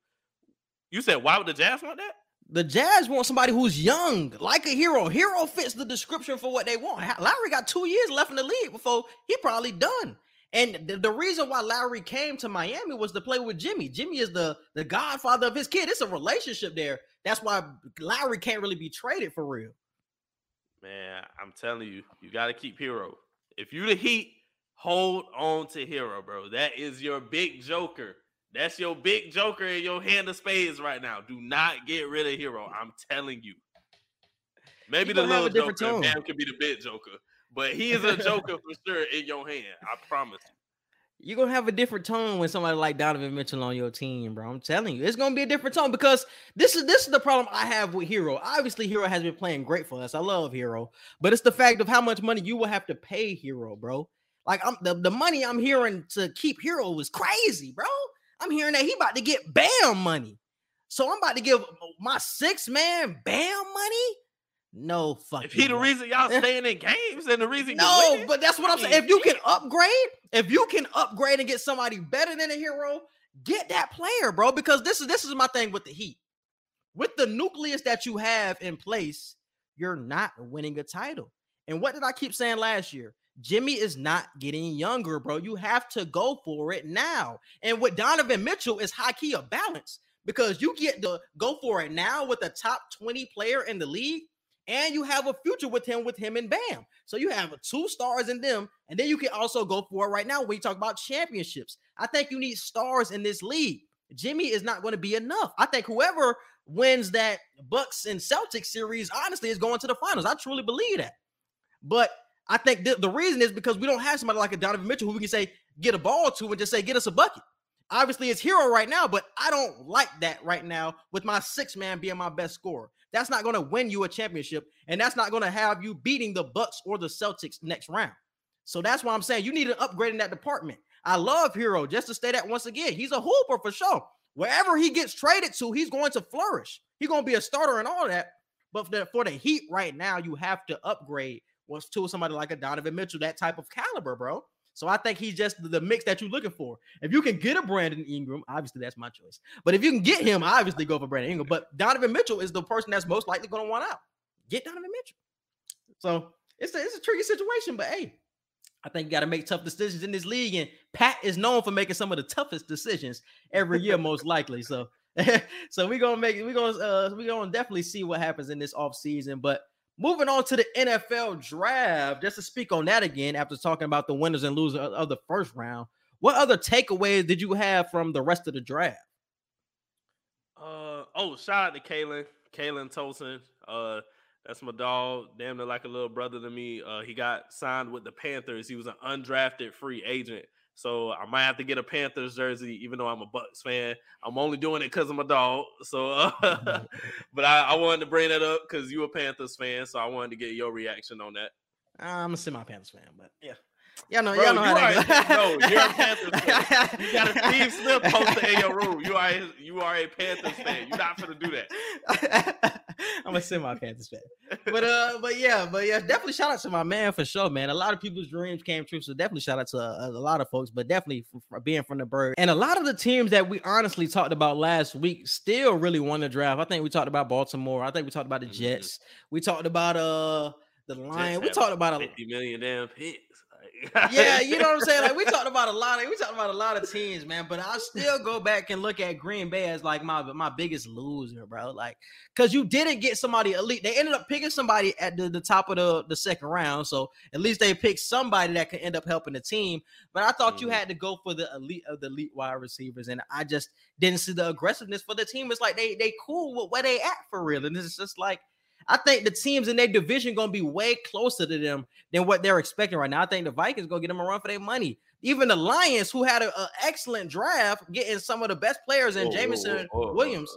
You said why would the Jazz want that? The Jazz want somebody who's young, like a Herro. Herro fits the description for what they want. Lowry got two years left in the league before he probably done. And the, the reason why Lowry came to Miami was to play with Jimmy. Jimmy is the the godfather of his kid. It's a relationship there. That's why Lowry can't really be traded for real. Man, I'm telling you, you got to keep Herro. If you the Heat, hold on to Herro, bro. That is your big joker. That's your big joker in your hand of spades right now. Do not get rid of Herro. I'm telling you. Maybe the little different joker, tone. Bam could be the big joker, but he is a joker for sure in your hand. I promise you. You're gonna have a different tone when somebody like Donovan Mitchell on your team, bro. I'm telling you, it's gonna be a different tone because this is this is the problem I have with Herro. Obviously, Herro has been playing great for us. I love Herro, but it's the fact of how much money you will have to pay Herro, bro. Like I'm the, the money I'm hearing to keep Herro is crazy, bro. I'm hearing that he about to get Bam money. So I'm about to give my six man Bam money. No fucking. If he the way. reason y'all staying in games and the reason you No, but that's what I'm saying. If you can upgrade, if you can upgrade and get somebody better than a Herro, get that player, bro. Because this is this is my thing with the Heat. With the nucleus that you have in place, you're not winning a title. And what did I keep saying last year? Jimmy is not getting younger, bro. You have to go for it now. And with Donovan Mitchell is high key a balance because you get to go for it now with a top 20 player in the league, and you have a future with him, with him and Bam. So you have two stars in them, and then you can also go for it right now when you talk about championships. I think you need stars in this league. Jimmy is not going to be enough. I think whoever wins that Bucks and Celtics series, honestly, is going to the finals. I truly believe that. But I think the, the reason is because we don't have somebody like a Donovan Mitchell who we can say get a ball to and just say get us a bucket. Obviously, it's Herro right now, but I don't like that right now with my six man being my best scorer. That's not going to win you a championship, and that's not going to have you beating the Bucks or the Celtics next round. So that's why I'm saying you need an upgrade in that department. I love Herro just to say that once again. He's a hooper for sure. Wherever he gets traded to, he's going to flourish. He's going to be a starter and all that. But for the, for the Heat right now, you have to upgrade was to somebody like a Donovan Mitchell, that type of caliber, bro. So I think he's just the mix that you're looking for. If you can get a Brandon Ingram, obviously that's my choice. But if you can get him, obviously go for Brandon Ingram. But Donovan Mitchell is the person that's most likely going to want out. Get Donovan Mitchell. So it's a, it's a tricky situation, but hey, I think you got to make tough decisions in this league, and Pat is known for making some of the toughest decisions every year, most likely. So, so we're gonna make we're gonna uh, we're gonna definitely see what happens in this offseason. But moving on to the NFL draft, just to speak on that again, after talking about the winners and losers of, the first round, what other takeaways did you have from the rest of the draft? Uh oh, shout out to Kalen, Kalen Tolson. Uh, that's my dog. Damn near like a little brother to me. Uh, he got signed with the Panthers. He was an undrafted free agent. So I might have to get a Panthers jersey, even though I'm a Bucks fan. I'm only doing it because of my dog. So, uh, but I, I wanted to bring that up because you a Panthers fan. So I wanted to get your reaction on that. I'm a semi Panthers fan, but yeah. Y'all know, Bro, y'all know you how that no, you're a Panthers fan. You got a Steve Smith poster in your room. You are a, you are a Panthers fan. You're not gonna do that. I'm a semi Panthers fan, but uh, but yeah, but yeah, definitely shout out to my man for sure, man. A lot of people's dreams came true, so definitely shout out to uh, a, lot of folks, but definitely for, being from the bird. And a lot of the teams that we honestly talked about last week still really won the draft. I think we talked about Baltimore. I think we talked about the Mhm. Jets. We talked about uh the Lions. We talked about a 50 million damn picks. Yeah, you know what I'm saying? Like we talked about a lot of we talked about a lot of teams, man. But I still go back and look at Green Bay as like my my biggest loser, bro. Like, cause you didn't get somebody elite. They ended up picking somebody at the, the top of the, the second round. So at least they picked somebody that could end up helping the team. But I thought you Mhm. had to go for the elite of the elite wide receivers, and I just didn't see the aggressiveness for the team. It's like they they cool with where they at for real. And it's just like I think the teams in their division gonna be way closer to them than what they're expecting right now. I think the Vikings gonna get them a run for their money. Even the Lions, who had an excellent draft, getting some of the best players in Whoa, whoa, Jameson whoa, whoa, Williams.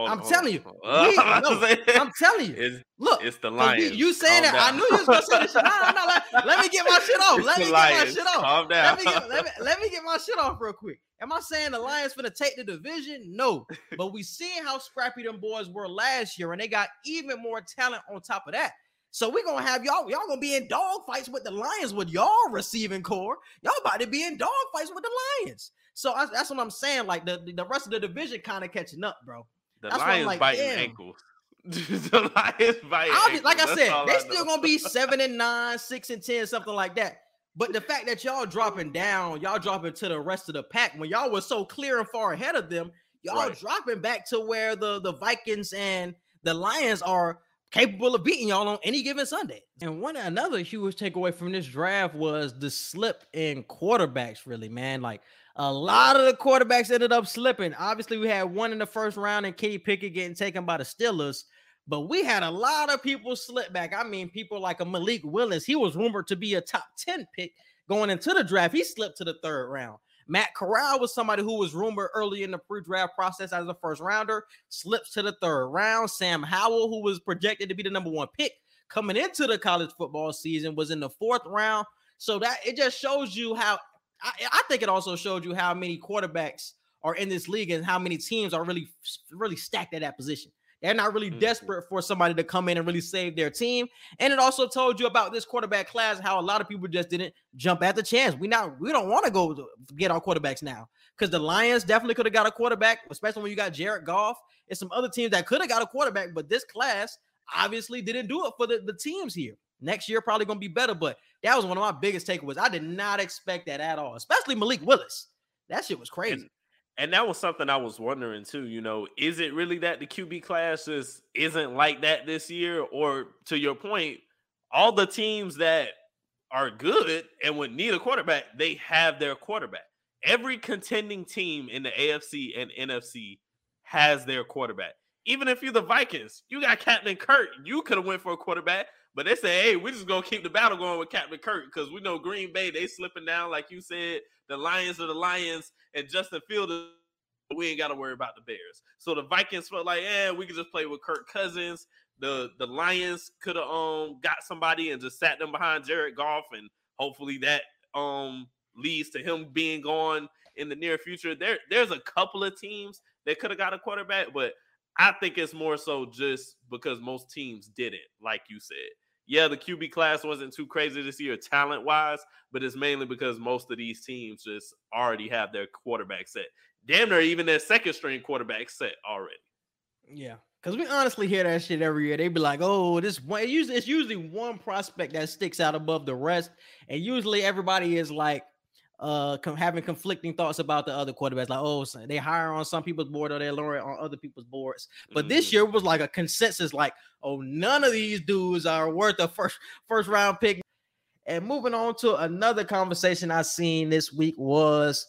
Hold I'm on, telling you, hold on. we- I'm no, I'm telling you. it's, Look, it's the Lions. You, you saying Calm that? I knew you was gonna say this shit. No, no, no, let, let me get my shit off. Let me get my shit off. Calm down. Let me, get, let, me, let me get my shit off real quick. Am I saying the Lions gonna take the division? No, but we seen how scrappy them boys were last year, and they got even more talent on top of that. So we're gonna have y'all, y'all gonna be in dog fights with the Lions with y'all receiving core. Y'all about to be in dog fights with the Lions. So I, that's what I'm saying. Like the, the rest of the division kind of catching up, bro. The That's I'm Lions like, biting damn. ankles. the Lions biting I'll be, ankles. like I said, they I still know. gonna be seven and nine, six and ten, something like that. But the fact that y'all dropping down, y'all dropping to the rest of the pack when y'all were so clear and far ahead of them, y'all Right. dropping back to where the the Vikings and the Lions are capable of beating y'all on any given Sunday. And one another huge takeaway from this draft was the slip in quarterbacks. Really, man, like a lot of the quarterbacks ended up slipping. Obviously, we had one in the first round and Kenny Pickett getting taken by the Steelers. But we had a lot of people slip back. I mean, people like a Malik Willis. He was rumored to be a top 10 pick going into the draft. He slipped to the third round. Matt Corral was somebody who was rumored early in the pre-draft process as a first rounder, slips to the third round. Sam Howell, who was projected to be the number one pick coming into the college football season, was in the fourth round. So that it just shows you how I, I think it also showed you how many quarterbacks are in this league and how many teams are really really stacked at that position. They're not really Mhm. desperate for somebody to come in and really save their team. And it also told you about this quarterback class, how a lot of people just didn't jump at the chance. We not we don't want to go get our quarterbacks now because the Lions definitely could have got a quarterback, especially when you got Jared Goff and some other teams that could have got a quarterback. But this class obviously didn't do it for the, the teams here. Next year probably gonna be better, but that was one of my biggest takeaways. I did not expect that at all, especially Malik Willis. That shit was crazy. And, and that was something I was wondering too. You know, is it really that the QB class just isn't like that this year? Or to your point, all the teams that are good and would need a quarterback, they have their quarterback. Every contending team in the AFC and NFC has their quarterback. Even if you're the Vikings, you got Captain Kirk. You could have went for a quarterback, but they say, "Hey, we're just gonna keep the battle going with Captain Kirk because we know Green Bay they slipping down, like you said. The Lions are the Lions, and Justin Fields, we ain't got to worry about the Bears. So the Vikings felt like, eh, we could just play with Kirk Cousins. The the Lions could have um got somebody and just sat them behind Jared Goff, and hopefully that um leads to him being gone in the near future. There there's a couple of teams that could have got a quarterback, but I think it's more so just because most teams didn't, like you said. Yeah, the QB class wasn't too crazy this year, talent wise, but it's mainly because most of these teams just already have their quarterback set. Damn near even their second string quarterback set already. Yeah, because we honestly hear that shit every year. They'd be like, "Oh, this one." It's usually one prospect that sticks out above the rest, and usually everybody is like, uh, com- having conflicting thoughts about the other quarterbacks. Like, oh, they hire on some people's board or they lower it on other people's boards. But this Mhm. year was like a consensus, like, oh, none of these dudes are worth a first first round pick. And moving on to another conversation I seen this week was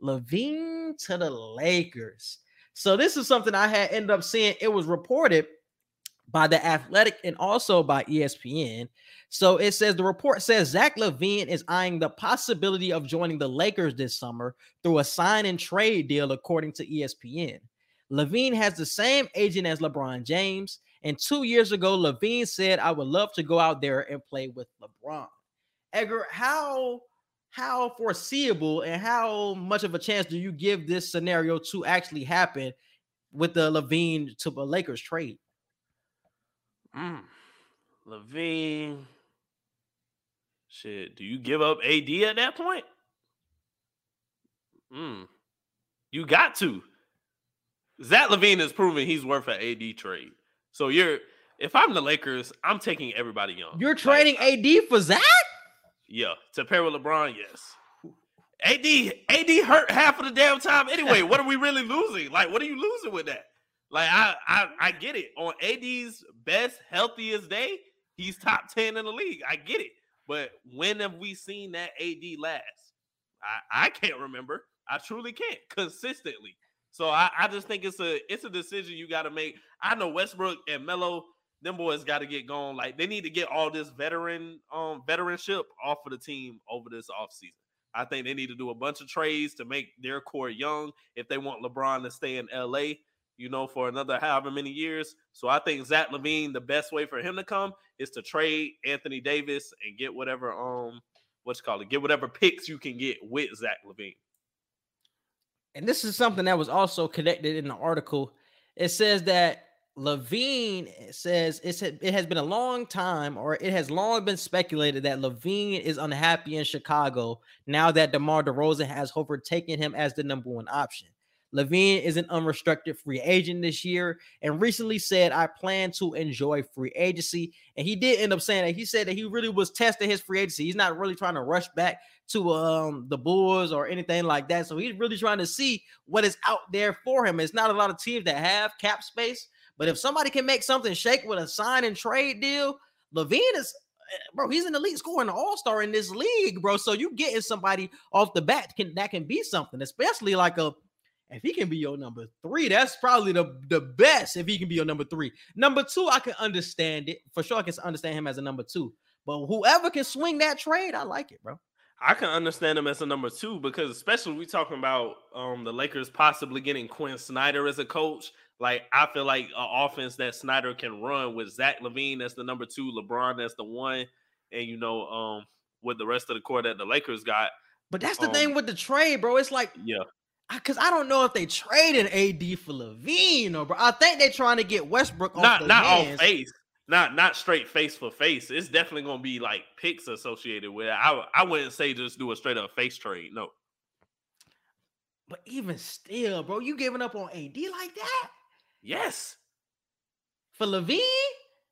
LaVine to the Lakers. So this is something I had ended up seeing. It was reported by the Athletic and also by ESPN. So it says the report says Zach LaVine is eyeing the possibility of joining the Lakers this summer through a sign and trade deal, according to ESPN. LaVine has the same agent as LeBron James, and two years ago, LaVine said, "I would love to go out there and play with LeBron." Edgar, how how foreseeable and how much of a chance do you give this scenario to actually happen with the LaVine to the Lakers trade? Mm. LaVine. Shit, do you give up AD at that point? Mm. You got to. Zach LaVine is proving he's worth an AD trade. So you're if I'm the Lakers, I'm taking everybody young. You're trading like, AD for Zach? Yeah, to pair with LeBron, yes. AD AD hurt half of the damn time anyway. what are we really losing? Like, what are you losing with that? Like, I I, I get it. On AD's best, healthiest day, he's top 10 in the league. I get it. But when have we seen that AD last? I, I can't remember. I truly can't consistently. So I, I just think it's a it's a decision you got to make. I know Westbrook and Melo, them boys got to get going. Like they need to get all this veteran um veteranship off of the team over this offseason. I think they need to do a bunch of trades to make their core young if they want LeBron to stay in LA, you know, for another however many years. So I think Zach LaVine, the best way for him to come is to trade Anthony Davis and get whatever um what's called it, get whatever picks you can get with Zach LaVine. and this is something that was also connected in the article. It says that LaVine says it's it has been a long time, or it has long been speculated that LaVine is unhappy in Chicago now that DeMar DeRozan has overtaken him as the number one option. LaVine is an unrestricted free agent this year and recently said, I plan to enjoy free agency. And he did end up saying that he said that he really was testing his free agency. He's not really trying to rush back to um the Bulls or anything like that. So he's really trying to see what is out there for him. It's not a lot of teams that have cap space, but if somebody can make something shake with a sign and trade deal, LaVine is eh, bro, he's an elite scoring all-star in this league, bro. So you getting somebody off the bat can that can be something, especially like a if he can be your number three, that's probably the, the best if he can be your number three. Number two, I can understand it. For sure, I can understand him as a number two. But whoever can swing that trade, I like it, bro. I can understand him as a number two because especially we talking about um the Lakers possibly getting Quin Snyder as a coach. Like I feel like an offense that Snyder can run with Zach LaVine as the number two, LeBron as the one, and you know, um, with the rest of the core that the Lakers got. But that's the um, thing with the trade, bro. It's like yeah, because I, don't know if they traded AD for LaVine or bro. I think they're trying to get Westbrook off not not hands. off face not not straight face for face. It's definitely gonna be like picks associated with it. I I wouldn't say just do a straight up face trade. No. But even still, bro, you giving up on AD like that? Yes. For LaVine?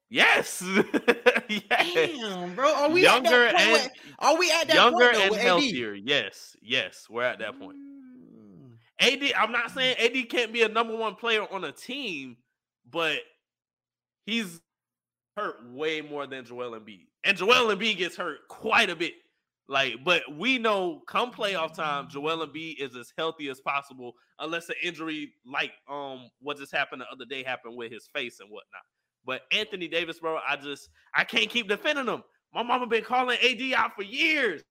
Yes. yes. Damn, bro. Are we younger at that point? and are we at that younger point, and healthier? Yes, yes, we're at that point. Mm. AD, I'm not saying AD can't be a number one player on a team, but he's hurt way more than Joel Embiid. And Joel Embiid gets hurt quite a bit. Like, but we know come playoff time, Joel Embiid is as healthy as possible, unless an injury like um what just happened the other day happened with his face and whatnot. But Anthony Davis, bro, I just I can't keep defending him. My mama been calling AD out for years.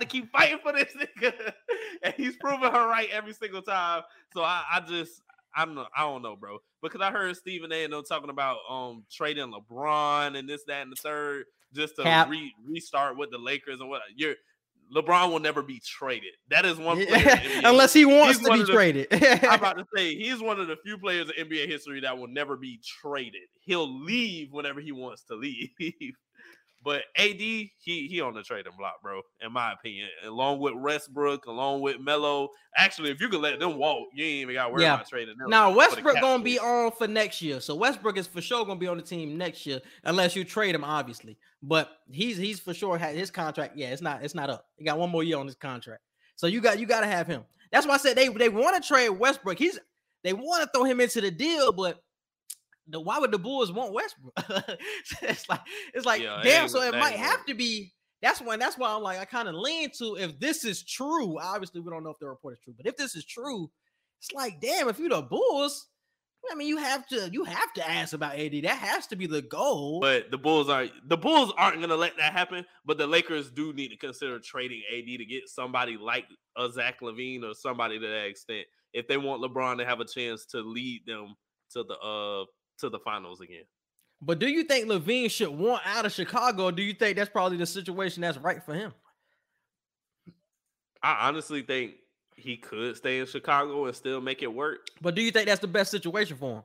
To keep fighting for this nigga, and he's proving her right every single time. So I, I just I'm I don't know, bro. Because I heard Stephen A. and them talking about um trading LeBron and this, that, and the third just to re- restart with the Lakers and what you're LeBron will never be traded. That is one player unless he wants he's to be the, traded. I'm about to say he's one of the few players in NBA history that will never be traded. He'll leave whenever he wants to leave. But AD, he he on the trading block, bro. In my opinion, along with Westbrook, along with Melo. Actually, if you could let them walk, you ain't even got to worry yeah. about trading them. Now Westbrook gonna be on for next year, so Westbrook is for sure gonna be on the team next year, unless you trade him, obviously. But he's he's for sure had his contract. Yeah, it's not it's not up. He got one more year on his contract, so you got you got to have him. That's why I said they they want to trade Westbrook. He's they want to throw him into the deal, but the why would the Bulls want Westbrook? it's like it's like yeah, damn. So it might have to be. That's when. That's why I'm like I kind of lean to if this is true. Obviously, we don't know if the report is true, but if this is true, it's like damn. If you're the Bulls, I mean, you have to you have to ask about AD. That has to be the goal. But the Bulls are the Bulls aren't gonna let that happen. But the Lakers do need to consider trading AD to get somebody like a Zach LaVine or somebody to that extent if they want LeBron to have a chance to lead them to the uh to the finals again. But do you think LaVine should want out of Chicago? Or do you think that's probably the situation that's right for him? I honestly think he could stay in Chicago and still make it work. But do you think that's the best situation for him?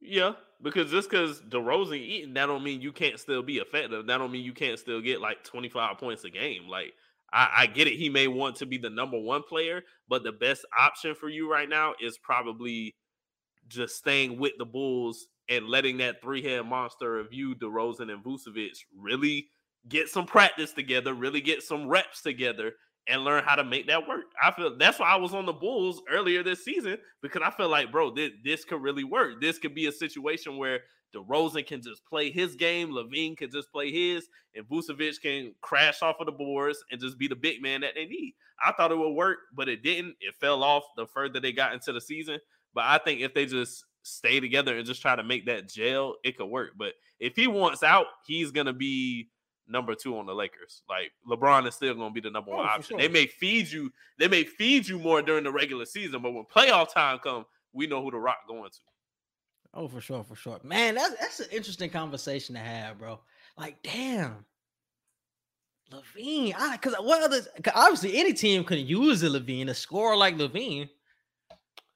Yeah, because just because DeRozan eating, that don't mean you can't still be effective. That don't mean you can't still get like 25 points a game. Like I, I get it. He may want to be the number one player, but the best option for you right now is probably just staying with the Bulls and letting that three-head monster of you, DeRozan and Vucevic, really get some practice together, really get some reps together, and learn how to make that work. I feel that's why I was on the Bulls earlier this season because I feel like, bro, this, this could really work. This could be a situation where DeRozan can just play his game, LaVine can just play his, and Vucevic can crash off of the boards and just be the big man that they need. I thought it would work, but it didn't. It fell off the further they got into the season. But I think if they just stay together and just try to make that gel, it could work. But if he wants out, he's gonna be number two on the Lakers. Like LeBron is still gonna be the number one Oh, option. sure. They may feed you, they may feed you more during the regular season, but when playoff time come, we know who the rock going to. Oh, for sure, for sure. Man, that's that's an interesting conversation to have, bro. Like, damn. LaVine, I because what other 'cause obviously any team could use a LaVine, a scorer like LaVine.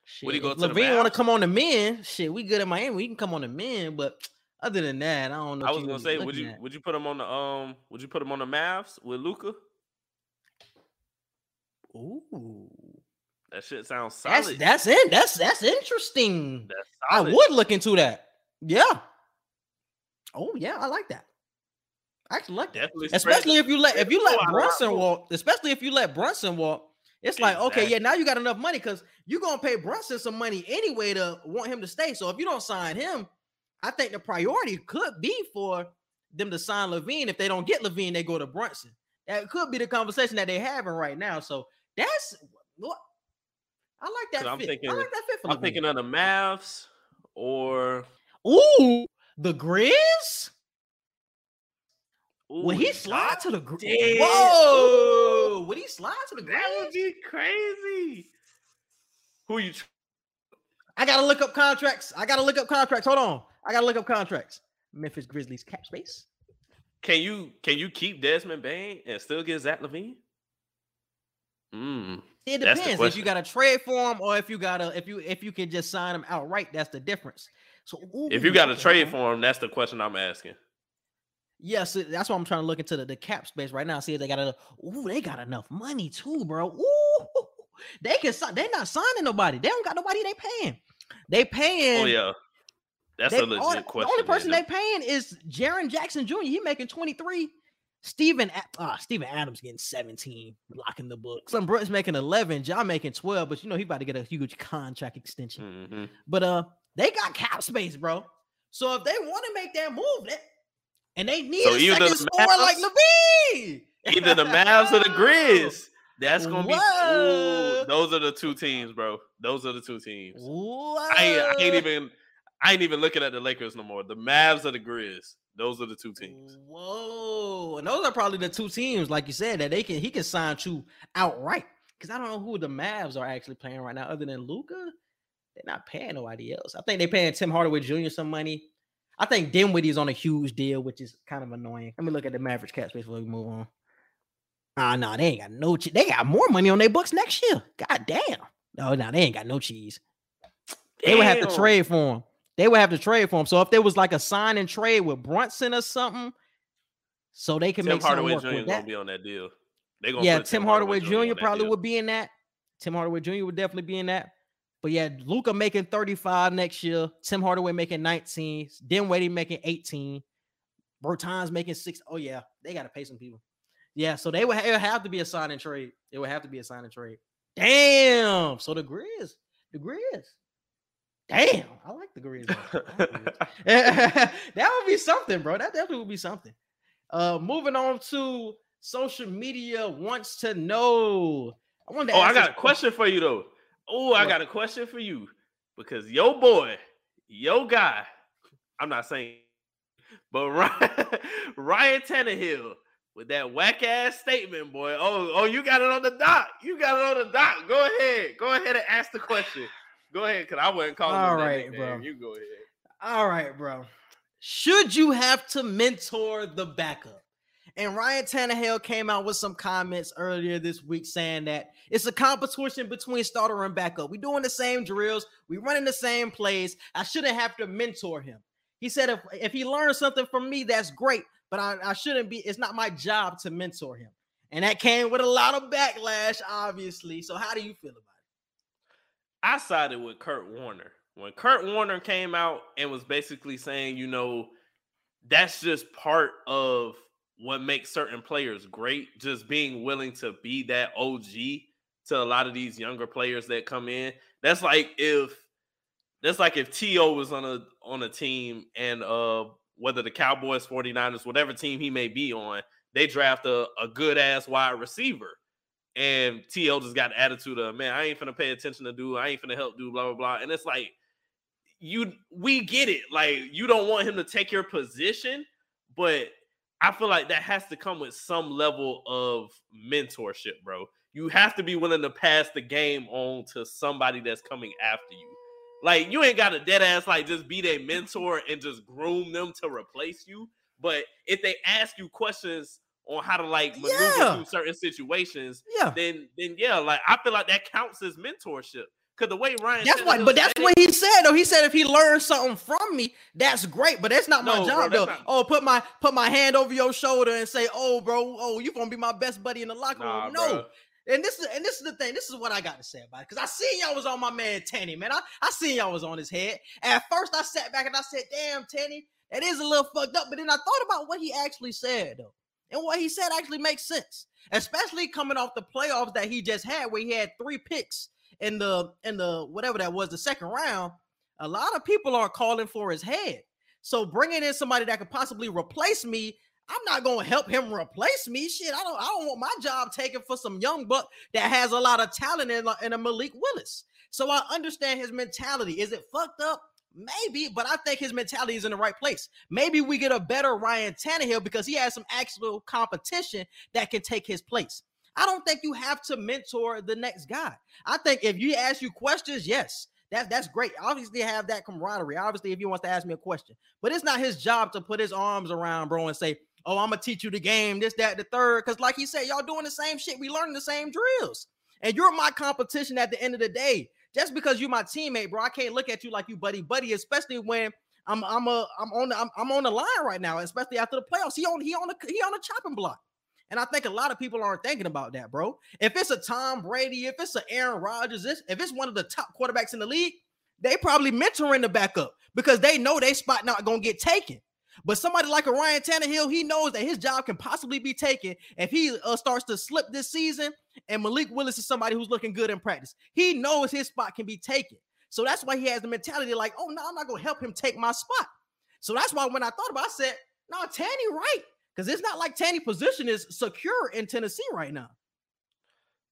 Shit, Would he go to LaVine want to come on the men? Shit, we good in Miami. We can come on the men, but other than that, I don't know. I was gonna say, would you at. would you put him on the um would you put him on the Mavs with Luka? Ooh, That shit sounds that's solid. that's it. That's that's interesting. That's I would look into that. Yeah. Oh yeah, I like that. I actually like that. definitely Especially if you let if you let Brunson walk, especially if you let Brunson walk, it's like okay, yeah, now you got enough money because you're gonna pay Brunson some money anyway to want him to stay. So if you don't sign him, I think the priority could be for them to sign LaVine. If they don't get LaVine, they go to Brunson. That could be the conversation that they're having right now. So that's what I like that I'm fit. thinking- I like that fit for I'm LaVine. thinking of the Mavs or Ooh, the Grizz. Ooh, Would he slide to the did. Whoa! Would he slide to the ground, That would be crazy. Who are you? tr- I gotta look up contracts. I gotta look up contracts. Hold on. I gotta look up contracts. Memphis Grizzlies cap space. Can you can you keep Desmond Bane and still get Zach LaVine? Mm. It depends if you got to trade for him or if you gotta if you if you can just sign him outright. That's the difference. So If you got to trade for him, that's the question I'm asking. Yes, it- that's why I'm trying to look into the, the cap space right now. See if they got a ooh, they got enough money too, bro. Ooh, they can sign. They're not signing nobody. They don't got nobody they paying. They paying. Oh yeah, that's they- a legit all- the only person man. they paying is Jaren Jackson Jr. He making 23. Steven A- ah, Steven Adams getting 17, locking the book. Some Brooks making 11, John making 12, but you know he about to get a huge contract extension. Mhm. But uh, they got cap space, bro. So if they want to make that move, that, and they need So a either second the scorer like Mavs- LaVine, Either the Mavs or the Grizz. That's gonna be. Ooh, those are the two teams, bro. Those are the two teams. I ain't, I ain't even. I ain't even looking at the Lakers no more. The Mavs or the Grizz. Those are the two teams. Whoa, and those are probably the two teams, like you said, that they can he can sign to outright. Because I don't know who the Mavs are actually playing right now, other than Luka. They're not paying nobody else. I think they're paying Tim Hardaway Jr. some money. I think Dinwiddie's on a huge deal, which is kind of annoying. Let me look at the Mavericks cap space before we move on. Ah, no, they ain't got no. Che- they got more money on their books next year. God damn. No, no, they ain't got no cheese. They would have to trade for him. They would have to trade for him. So if there was like a sign and trade with Brunson or something, so they can Tim make Hardaway Jr. with gonna be on that deal. They gonna Yeah, put Tim Hardaway Jr. on that probably would be in that. Tim Hardaway Jr. would definitely be in that. But yeah, Luka making 35 next year. Tim Hardaway making 19. Dinwiddie making 18. Bertans making six. Oh yeah, they got to pay some people. Yeah, so they would, it would have to be a sign and trade. It would have to be a sign and trade. Damn. So the Grizz, the Grizz. Damn, I like the Grizz. man. I like the Grizz. that would be something, bro. That definitely would be something. Uh, moving on to social media wants to know. I wanted to Oh, I got a question for you though. Oh, I got a question for you because your boy, your guy, I'm not saying, but Ryan, Ryan Tannehill with that whack ass statement, boy. Oh, oh, you got it on the dot. You got it on the dot. Go ahead. Go ahead and ask the question. Go ahead, cause I wasn't calling. All right, that bro. You go ahead. All right, bro. should you have to mentor the backup? And Ryan Tannehill came out with some comments earlier this week saying that it's a competition between starter and backup. We doing the same drills, we running the same plays. I shouldn't have to mentor him. He said if, if he learns something from me, that's great, but I, I shouldn't be, it's not my job to mentor him. And that came with a lot of backlash, obviously. So how do you feel about it? I sided with Kurt Warner. When Kurt Warner came out and was basically saying, you know, that's just part of what makes certain players great, just being willing to be that OG to a lot of these younger players that come in. That's like if that's like if T.O. was on a on a team and uh whether the Cowboys, 49ers, whatever team he may be on, they draft a, a good ass wide receiver. And T.O. just got attitude of man, I ain't gonna pay attention to do, I ain't gonna help do, blah, blah, blah. And it's like you we get it. Like you don't want him to take your position, but I feel like that has to come with some level of mentorship, bro. You have to be willing to pass the game on to somebody that's coming after you. Like you ain't got a dead ass like just be their mentor and just groom them to replace you. But if they ask you questions on how to like maneuver Yeah. through certain situations, Yeah. then then yeah, like I feel like that counts as mentorship. Cause the way Ryan, That's what, but that's what he said though. He said if he learns something from me, that's great. But that's not my No, job though. not- Oh, put my put my hand over your shoulder and say, "Oh, bro, oh, you gonna be my best buddy in the locker Nah, room." No. bro. And this is and this is the thing. This is what I got to say about it. Because I seen y'all was on my man Tanny, man. I, I seen y'all was on his head. At first, I sat back and I said, "Damn, Tanny, that is a little fucked up." But then I thought about what he actually said though, and what he said actually makes sense, especially coming off the playoffs that he just had, where he had three picks in the in the whatever that was the second round. A lot of people are calling for his head. So bringing in somebody that could possibly replace me, I'm not gonna help him replace me. Shit, I don't. I don't want my job taken for some young buck that has a lot of talent in, in a Malik Willis. So I understand his mentality. Is it fucked up? Maybe, but I think his mentality is in the right place. Maybe we get a better Ryan Tannehill because he has some actual competition that can take his place. I don't think you have to mentor the next guy. I think if you ask you questions, yes, that, that's great. Obviously, have that camaraderie. Obviously, if he wants to ask me a question, but it's not his job to put his arms around bro and say, "Oh, I'm gonna teach you the game, this, that, the third. Because, like he said, y'all doing the same shit. We learning the same drills, and you're my competition at the end of the day. Just because you're my teammate, bro, I can't look at you like you buddy buddy, especially when I'm I'm a I'm on the I'm, I'm on the line right now, especially after the playoffs. He on he on the he on the chopping block. And I think a lot of people aren't thinking about that, bro. If it's a Tom Brady, if it's an Aaron Rodgers, if it's one of the top quarterbacks in the league, they probably mentoring the backup because they know they spot not gonna get taken. But somebody like a Ryan Tannehill, he knows that his job can possibly be taken if he uh, starts to slip this season. And Malik Willis is somebody who's looking good in practice. He knows his spot can be taken. So that's why he has the mentality like, oh no, I'm not gonna help him take my spot. So that's why when I thought about, it, I said, no, Tanny, right? Because it's not like Tanny position is secure in Tennessee right now.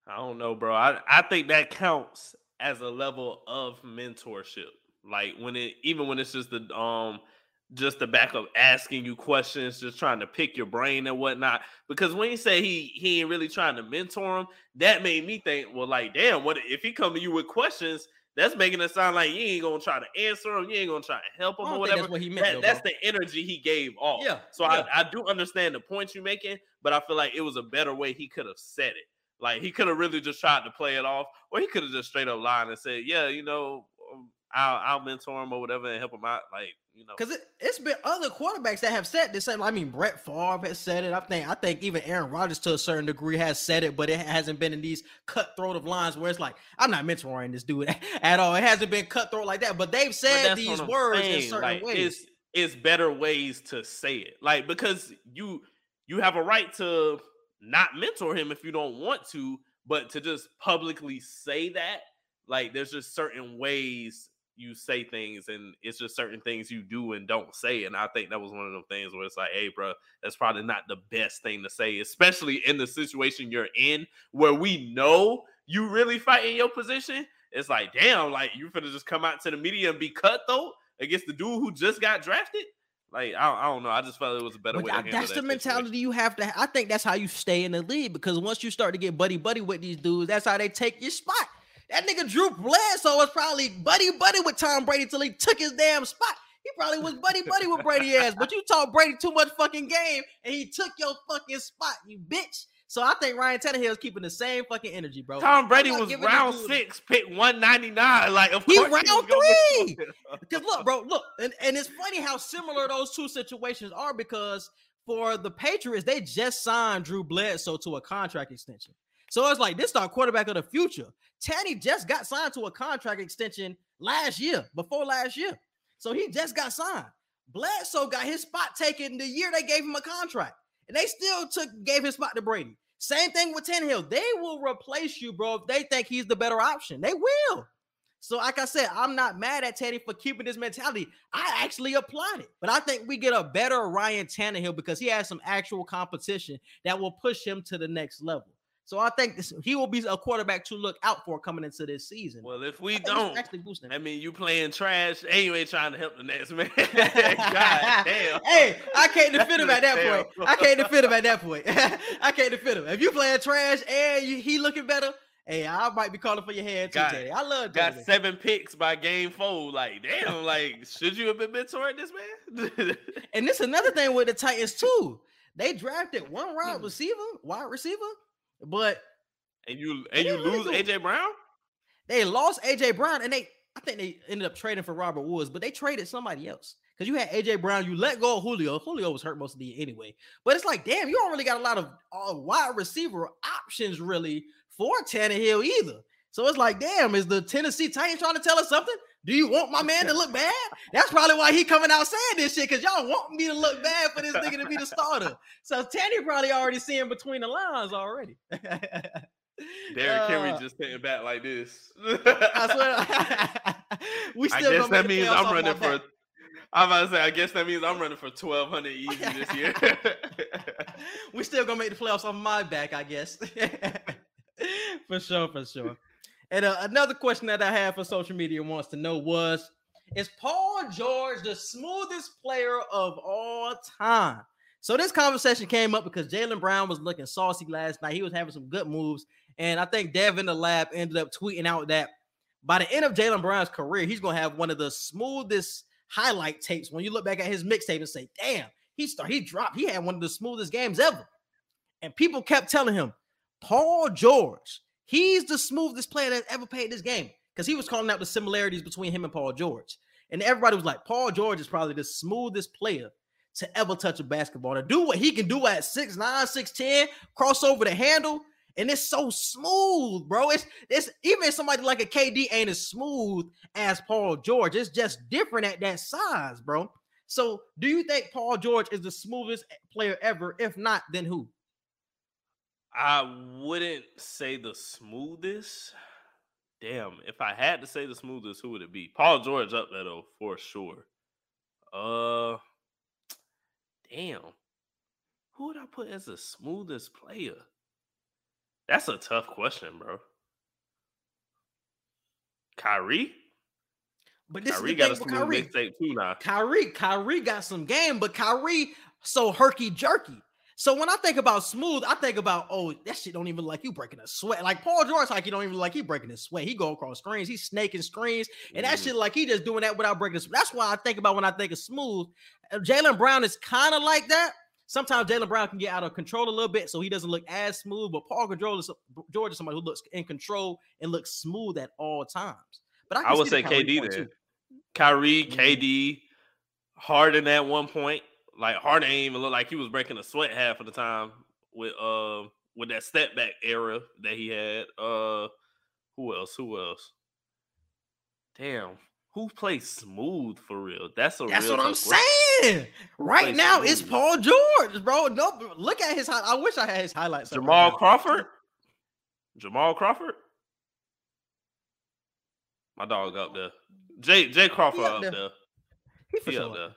I don't know, bro. I, I think that counts as a level of mentorship. Like when it even when it's just the um just the back of asking you questions, just trying to pick your brain and whatnot. Because when you say he he ain't really trying to mentor him, that made me think, well, like, damn, what if he come to you with questions? That's making it sound like you ain't gonna try to answer him, you ain't gonna try to help him or whatever. that's what he meant. That- though, that's the energy he gave off. Yeah, So yeah. I, I do understand the points you're making, but I feel like it was a better way he could have said it. Like he could have really just tried to play it off, or he could have just straight up lied and said, "Yeah, you know, I'll, I'll mentor him or whatever and help him out." Like you know, Because it, it's been other quarterbacks that have said this. I mean, Brett Favre has said it. I think I think even Aaron Rodgers to a certain degree has said it, but it hasn't been in these cutthroat of lines where it's like, I'm not mentoring this dude at all. It hasn't been cutthroat like that. But they've said that's these words in certain like, ways. It's it's better ways to say it, like because you you have a right to not mentor him if you don't want to, but to just publicly say that, like there's just certain ways you say things, and it's just certain things you do and don't say. And I think that was one of those things where it's like, hey, bro, that's probably not the best thing to say, especially in the situation you're in where we know you really fighting your position. It's like, damn, like you finna just come out to the media and be cutthroat against the dude who just got drafted. Like, I, I don't know. I just felt it was a better But way. To I- handle that's the mentality situation. you have to. ha- I think that's how you stay in the league because once you start to get buddy buddy with these dudes, that's how they take your spot. That nigga Drew Bledsoe was probably buddy buddy with Tom Brady till he took his damn spot. He probably was buddy buddy with Brady ass, but you taught Brady too much fucking game, and he took your fucking spot, you bitch. So I think Ryan Tannehill is keeping the same fucking energy, bro. Tom Brady was round six, pick one ninety nine. Like of He round gonna three. Because look, bro, look, and, and it's funny how similar those two situations are because for the Patriots, they just signed Drew Bledsoe to a contract extension. So it's like this is our quarterback of the future. Tanny just got signed to a contract extension last year, before last year. So he just got signed. Bledsoe got his spot taken the year they gave him a contract. And they still took gave his spot to Brady. Same thing with Tannehill. They will replace you, bro, if they think he's the better option. They will. So, like I said, I'm not mad at Teddy for keeping this mentality. I actually applaud it, but I think we get a better Ryan Tannehill because he has some actual competition that will push him to the next level. So, I think this, he will be a quarterback to look out for coming into this season. Well, if we don't, actually boost him. I mean, you playing trash, and you ain't trying to help the next man. God damn. hey, I can't defend him at that point. I can't defend him at that point. I can't defend him. If you playing trash and you, he looking better, hey, I might be calling for your head too, Got- Teddy. I love got Teddy. seven picks by game four. Like, damn, like, should you have been mentoring this man? And this another thing with the Titans too. They drafted one wide Hmm. receiver, wide receiver, but and you and you lose. AJ Brown? they lost AJ Brown, and they I think they ended up trading for Robert Woods, but they traded somebody else because you had AJ Brown. You let go of Julio. Julio was hurt most of the year anyway. But it's like, damn, you don't really got a lot of uh, wide receiver options really for Tannehill either. So it's like, damn, is the Tennessee Titans trying to tell us something? Do you want my man to look bad? That's probably why he coming out saying this shit because y'all want me to look bad for this nigga to be the starter. So Tanny probably already seeing between the lines already. Derrick Henry Uh, just sitting back like this. I swear. we still I guess that means I'm running for. back. I'm about to say. I guess that means I'm running for 1200 easy this year. we still gonna make the playoffs on my back, I guess. for sure, for sure. And uh, another question that I had for social media wants to know was: Is Paul George the smoothest player of all time? So this conversation came up because Jaylen Brown was looking saucy last night. He was having some good moves, and I think Devin the Lab ended up tweeting out that by the end of Jaylen Brown's career, he's gonna have one of the smoothest highlight tapes. When you look back at his mixtape and say, "Damn, he start, he dropped, he had one of the smoothest games ever," and people kept telling him, "Paul George, he's the smoothest player that ever played this game," because he was calling out the similarities between him and Paul George, and everybody was like, "Paul George is probably the smoothest player." To ever touch a basketball, to do what he can do at 6'9, 6'10, cross over the handle, and it's so smooth, bro. It's it's even somebody like a KD ain't as smooth as Paul George. It's just different at that size, bro. So, do you think Paul George is the smoothest player ever? If not, then who? I wouldn't say the smoothest. Damn, if I had to say the smoothest, who would it be? Paul George up there though, for sure. Uh damn. Who would I put as the smoothest player? That's a tough question, bro. Kyrie? But this Kyrie is the got thing a smooth Kyrie. mixtape too now. Kyrie, Kyrie got some game, but Kyrie so herky jerky. So when I think about smooth, I think about oh that shit don't even like you breaking a sweat. Like Paul George, like you don't even like he breaking his sweat. He go across screens, he's snaking screens, and that Mhm. shit like he just doing that without breaking. His, that's why I think about when I think of smooth. Uh, Jaylen Brown is kind of like that. Sometimes Jaylen Brown can get out of control a little bit, so he doesn't look as smooth. But Paul George is, George is somebody who looks in control and looks smooth at all times. But I, I would say KD too. Kyrie. KD, Harden at one point. Like Harden ain't even looked like he was breaking a sweat half of the time with uh with that step back era that he had. Uh who else? Who else? Damn. Who plays smooth for real? That's a That's what I'm question. saying. Right now, it's? Paul George, bro. No, look at his. hi- I wish I had his highlights. up Jamal. Crawford? Jamal Crawford? My dog up there. Jay Jay Crawford up up there. there. He for He up sure. there.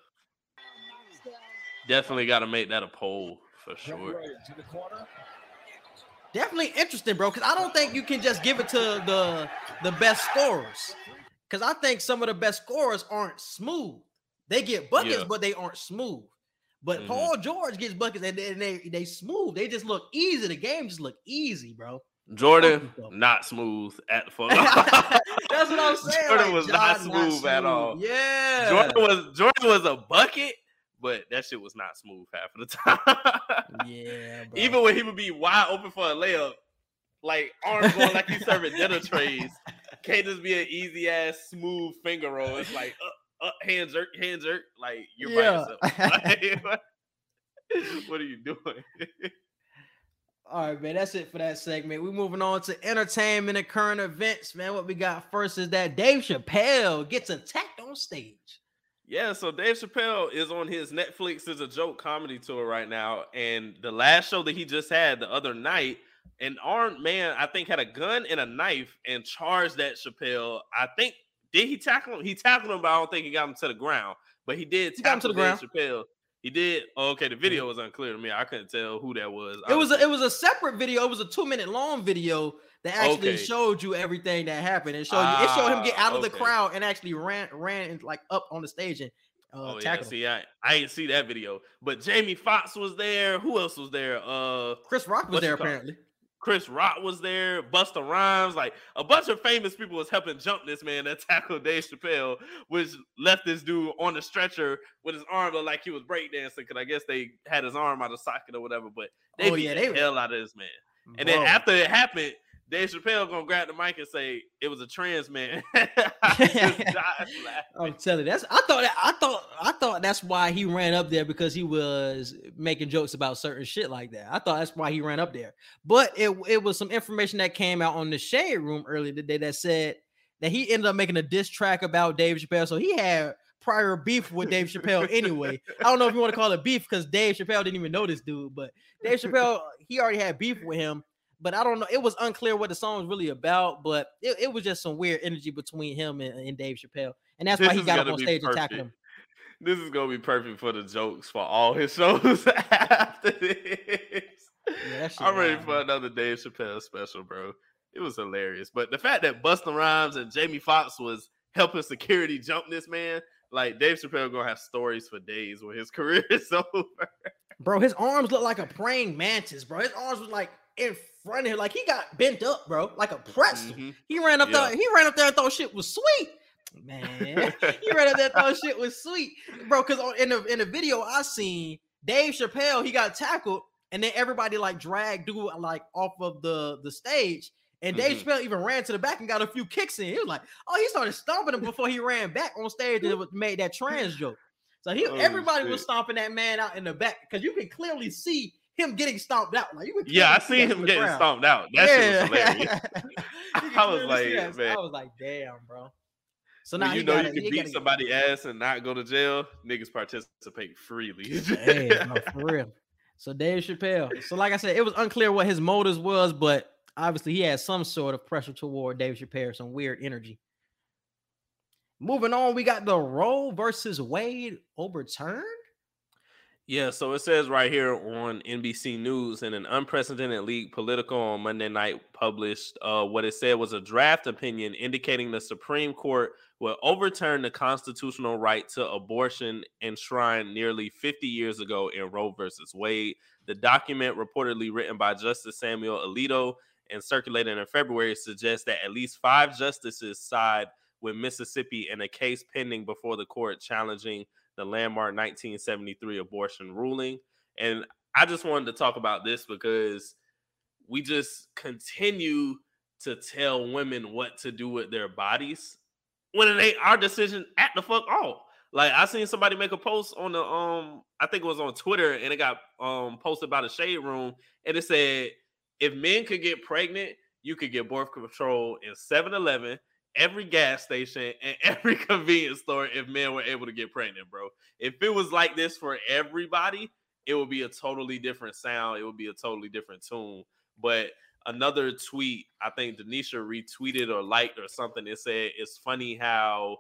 Definitely got to make that a poll for sure. Definitely interesting, bro. Because I don't think you can just give it to the the best scorers. Because I think some of the best scorers aren't smooth. They get buckets, Yeah. but they aren't smooth. But Mhm. Paul George gets buckets and they, they they smooth. They just look easy. The game just look easy, bro. Jordan, not smooth at the fuck. That's what I'm saying. Jordan like, was not John smooth at all. Yeah. Jordan was Jordan was a bucket, but that shit was not smooth half of the time. Yeah. Bro. Even when he would be wide open for a layup, like arms going like he's serving dinner trays, can't just be an easy ass smooth finger roll. It's like uh, uh, hand jerk, hand jerk. Like you're Yeah. by yourself. Like, what are you doing? All right, man. That's it for that segment. We're moving on to entertainment and current events, man. What we got first is that Dave Chappelle gets attacked on stage. Yeah, so Dave Chappelle is on his Netflix is a joke comedy tour right now, and the last show that he just had the other night, an armed man I think had a gun and a knife and charged at Chappelle. I think did he tackle him? He tackled him, but I don't think he got him to the ground. But he did He got him to the Dave Chappelle. He did. Oh, okay, the video was unclear to me. I couldn't tell who that was. It was a, it was a separate video. It was a two minute long video that actually Okay. showed you everything that happened. It showed you. It showed him get Ah, out of the crowd and actually ran ran and, like up on the stage and uh, Oh yeah, him. see, I, I didn't see that video, but Jamie Foxx was there. Who else was there? Uh, Chris Rock was there apparently. Chris Rock was there, Busta Rhymes, like a bunch of famous people was helping jump this man that tackled Dave Chappelle, which left this dude on the stretcher with his arm like he was breakdancing because I guess they had his arm out of socket or whatever. But they Oh, beat yeah, the they- hell out of this man. And then after it happened, Dave Chappelle gonna grab the mic and say it was a trans man. I'm telling you, that's I thought that I thought I thought that's why he ran up there because he was making jokes about certain shit like that. I thought that's why he ran up there. But it it was some information that came out on the shade room earlier today that said that he ended up making a diss track about Dave Chappelle. So he had prior beef with Dave Chappelle anyway. I don't know if you want to call it beef because Dave Chappelle didn't even know this dude, but Dave Chappelle, he already had beef with him. But I don't know. It was unclear what the song was really about, but it, it was just some weird energy between him and, and Dave Chappelle. And that's why he got up on stage and tackled him. This is gonna be perfect for the jokes for all his shows after this. shit I'm ready for another Dave Chappelle special, bro. It was hilarious. But the fact that Busta Rhymes and Jamie Foxx was helping security jump this man, like Dave Chappelle gonna have stories for days when his career is over. Bro, his arms look like a praying mantis, bro. His arms was like in front of him, like he got bent up, bro, like a pretzel. Mhm. He ran up Yeah. there, he ran up there and thought shit was sweet. Man, he ran up there and thought shit was sweet, bro. Because in the in the video I seen, Dave Chappelle he got tackled, and then everybody like dragged dude like off of the the stage. And Dave Mhm. Chappelle even ran to the back and got a few kicks in. He was like, "Oh, he started stomping him before he ran back on stage and made that trans joke." So he, Oh, everybody was stomping that man out in the back because you can clearly see him getting stomped out. Like you Yeah, I see seen him getting crowd. stomped out. That shit was hilarious. I was like, man. I was like, damn, bro. So now you know got you can beat somebody ass and not go to jail, niggas participate freely. Hey, no, for real. So Dave Chappelle. So like I said, it was unclear what his motives was, but obviously he had some sort of pressure toward Dave Chappelle, some weird energy. Moving on, we got the Roe versus Wade overturned. Yeah, so it says right here on NBC News in an unprecedented league Politico on Monday night published uh, what it said was a draft opinion indicating the Supreme Court will overturn the constitutional right to abortion enshrined nearly 50 years ago in Roe versus Wade. The document, reportedly written by Justice Samuel Alito and circulated in February, suggests that at least five justices side with Mississippi in a case pending before the court challenging the landmark 1973 abortion ruling. And I just wanted to talk about this because we just continue to tell women what to do with their bodies when it ain't our decision at the fuck all. Like I seen somebody make a post on the um, I think it was on Twitter, and it got um posted by the shade room, and it said if men could get pregnant, you could get birth control in 7-Eleven, every gas station, and every convenience store if men were able to get pregnant, bro. If it was like this for everybody, it would be a totally different sound. It would be a totally different tune. But another tweet, I think Denisha retweeted or liked or something. It said it's funny how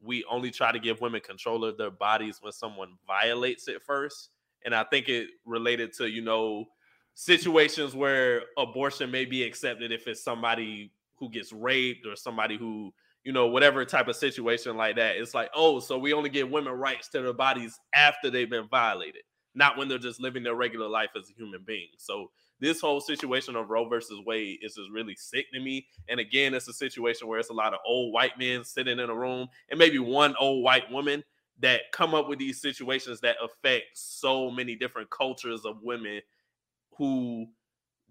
we only try to give women control of their bodies when someone violates it first. And I think it related to, you know, situations where abortion may be accepted if it's somebody who gets raped or somebody who, you know, whatever type of situation like that. It's like, oh, so we only give women rights to their bodies after they've been violated. not when they're just living their regular life as a human being. So this whole situation of Roe versus Wade is just really sick to me. And again, it's a situation where it's a lot of old white men sitting in a room and maybe one old white woman that come up with these situations that affect so many different cultures of women who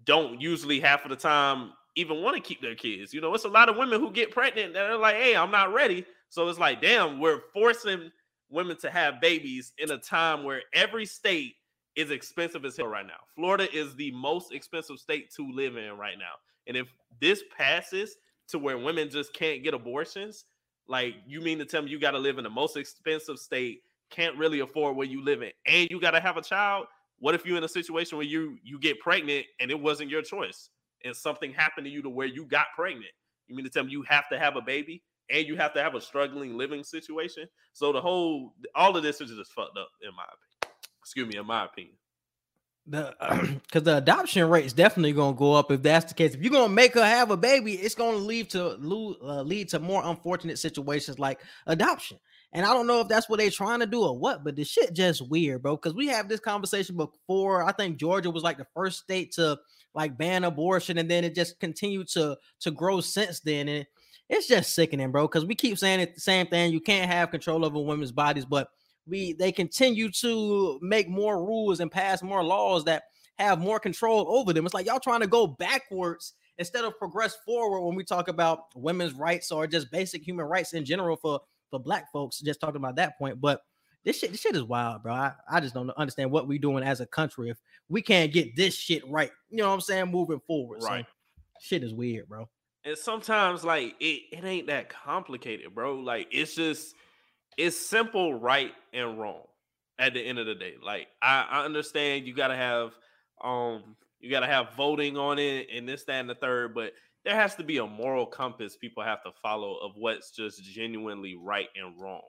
don't usually half of the time even want to keep their kids. You know, it's a lot of women who get pregnant that are like, hey, I'm not ready. So it's like, damn, we're forcing women to have babies in a time where every state is expensive as hell right now. Florida is the most expensive state to live in right now. And if this passes to where women just can't get abortions, like you mean to tell me you got to live in the most expensive state, can't really afford where you live in, and you got to have a child? What if you're in a situation where you you get pregnant and it wasn't your choice, and something happened to you to where you got pregnant? You mean to tell me you have to have a baby and you have to have a struggling living situation? So the whole all of this is just fucked up in my opinion. Excuse me, in my opinion the because the adoption rate is definitely going to go up if that's the case. If you're going to make her have a baby, it's going to lead to uh, lead to more unfortunate situations like adoption. And I don't know if that's what they're trying to do or what, but the shit just weird, bro. Because we have this conversation before. I think Georgia was like the first state to like ban abortion, and then it just continued to to grow since then. And it's just sickening, bro. Because we keep saying it the same thing. You can't have control over women's bodies, but we they continue to make more rules and pass more laws that have more control over them. It's like y'all trying to go backwards instead of progress forward when we talk about women's rights or just basic human rights in general for for black folks. Just talking about that point, but this shit, this shit is wild, bro. I, I just don't understand what we doing as a country if we can't get this shit right. You know what I'm saying? Moving forward, right? So, shit is weird, bro. And sometimes, like it, it ain't that complicated, bro. Like it's just it's simple right and wrong at the end of the day. Like I, I understand you gotta have um you gotta have voting on it and this, that, and the third, but there has to be a moral compass people have to follow of what's just genuinely right and wrong.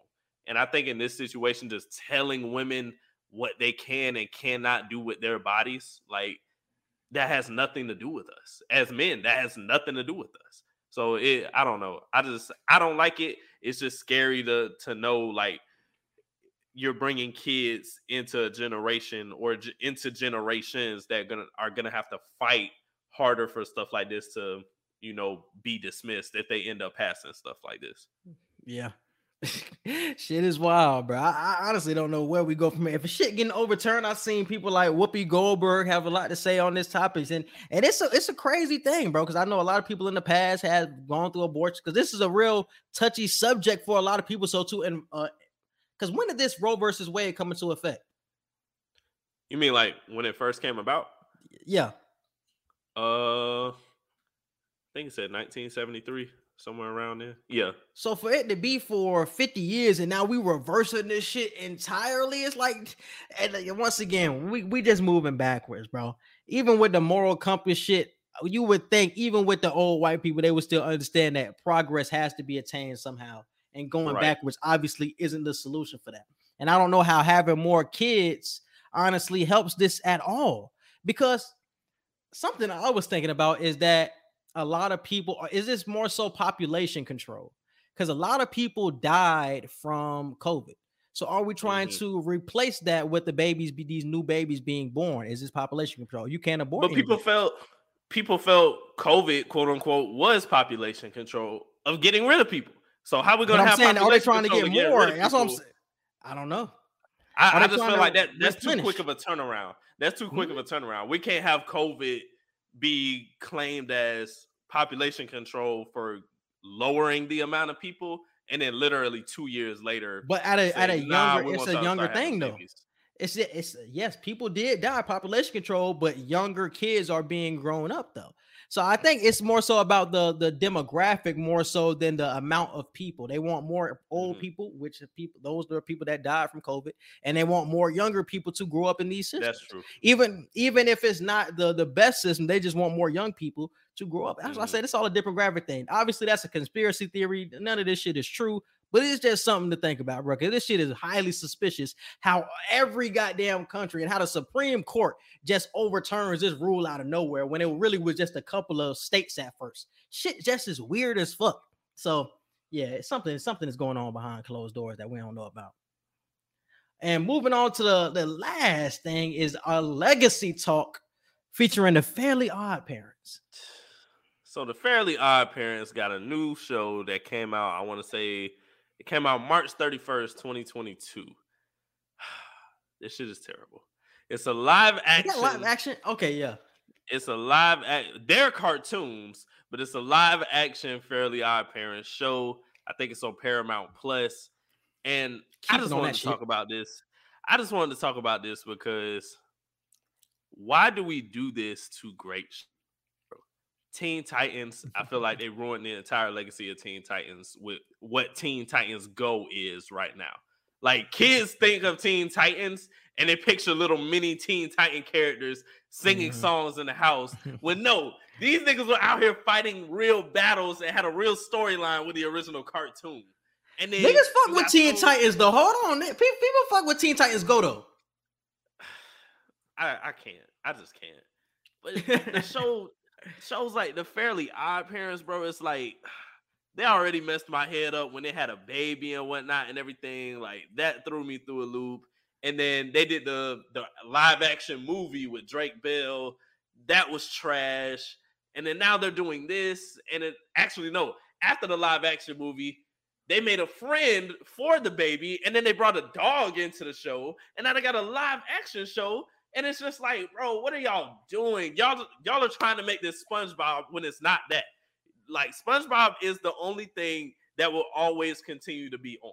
And I think in this situation, just telling women what they can and cannot do with their bodies, like that has nothing to do with us as men. That has nothing to do with us. So it, I don't know. I just, I don't like it it's just scary to to know like you're bringing kids into a generation or into generations that gonna are gonna have to fight harder for stuff like this to you know be dismissed if they end up passing stuff like this. Yeah. shit is wild, bro. I, I, honestly don't know where we go from here. If shit getting overturned, I've seen people like Whoopi Goldberg have a lot to say on this topic, and and it's a it's a crazy thing, bro. Because I know a lot of people in the past have gone through abortion because this is a real touchy subject for a lot of people. So too, and because uh, when did this Roe versus Wade come into effect? You mean like when it first came about? Yeah. Uh, I think it said 1973 somewhere around there. Yeah. So for it to be for 50 years and now we reversing this shit entirely, it's like and once again, we we just moving backwards, bro. Even with the moral compass shit, you would think even with the old white people, they would still understand that progress has to be attained somehow. And going right. backwards obviously isn't the solution for that. And I don't know how having more kids honestly helps this at all. Because something I was thinking about is that a lot of people is this more so population control because a lot of people died from covid. So are we trying mm-hmm. to replace that with the babies be these new babies being born? Is this population control. You can't abort but people felt people felt covid quote unquote was population control of getting rid of people. So how are we gonna have saying, are they trying to get more? that's what i'm saying i don't know. I, I just feel like that that's too quick of a turnaround. That's too quick mm-hmm. of a turnaround. We can't have covid be claimed as population control for lowering the amount of people, and then literally two years later, but at a say, at a nah, younger, it's a younger thing though. It's it's yes, people did die population control, but younger kids are being grown up though. So I think it's more so about the the demographic more so than the amount of people. They want more old mm-hmm. people, which people those are people that died from COVID, and they want more younger people to grow up in these systems. That's true. Even even if it's not the the best system, they just want more young people to grow up. That's mm-hmm. why I said it's all a demographic thing. Obviously, that's a conspiracy theory. None of this shit is true. But it's just something to think about, bro. Because this shit is highly suspicious. How every goddamn country and how the Supreme Court just overturns this rule out of nowhere when it really was just a couple of states at first. Shit just is weird as fuck. So yeah, something something is going on behind closed doors that we don't know about. And moving on to the, the last thing is a legacy talk featuring the Fairly Odd Parents. So the Fairly Odd Parents got a new show that came out. I want to say it came out March 31st, 2022. this shit is terrible. It's a live action. live action? Okay, yeah. It's a live act. They're cartoons, but it's a live action Fairly Odd Parents show. I think it's on Paramount Plus. And Keep I just wanted to talk about this. I just wanted to talk about this because why do we do this to great? Teen Titans? I feel like they ruined the entire legacy of Teen Titans with what Teen Titans Go is right now. Like kids think of Teen Titans and they picture little mini Teen Titan characters singing Mhm. songs in the house. When no, these niggas were out here fighting real battles and had a real storyline with the original cartoon. And then Niggas fuck with Teen those- Titans though. Hold on. People fuck with Teen Titans Go though. I, I can't. I just can't. But the show shows like the Fairly Odd Parents, bro. It's like they already messed my head up when they had a baby and whatnot and everything. Like that threw me through a loop. And then they did the the live action movie with Drake Bell. That was trash. And then now they're doing this. And it actually no. After the live action movie, they made a friend for the baby, and then they brought a dog into the show, and now they got a live action show. And it's just like, bro, what are y'all doing? Y'all, y'all are trying to make this SpongeBob when it's not that. Like SpongeBob is the only thing that will always continue to be on.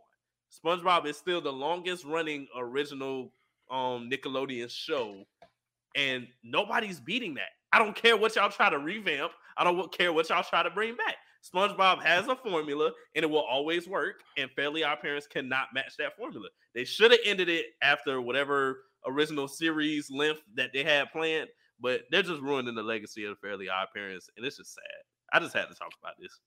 SpongeBob is still the longest running original um Nickelodeon show, and nobody's beating that. I don't care what y'all try to revamp. I don't care what y'all try to bring back. SpongeBob has a formula and it will always work. And Fairly Odd Parents cannot match that formula. They should have ended it after whatever original series length that they had planned, but they're just ruining the legacy of Fairly Odd Parents, and it's just sad. I just had to talk about this.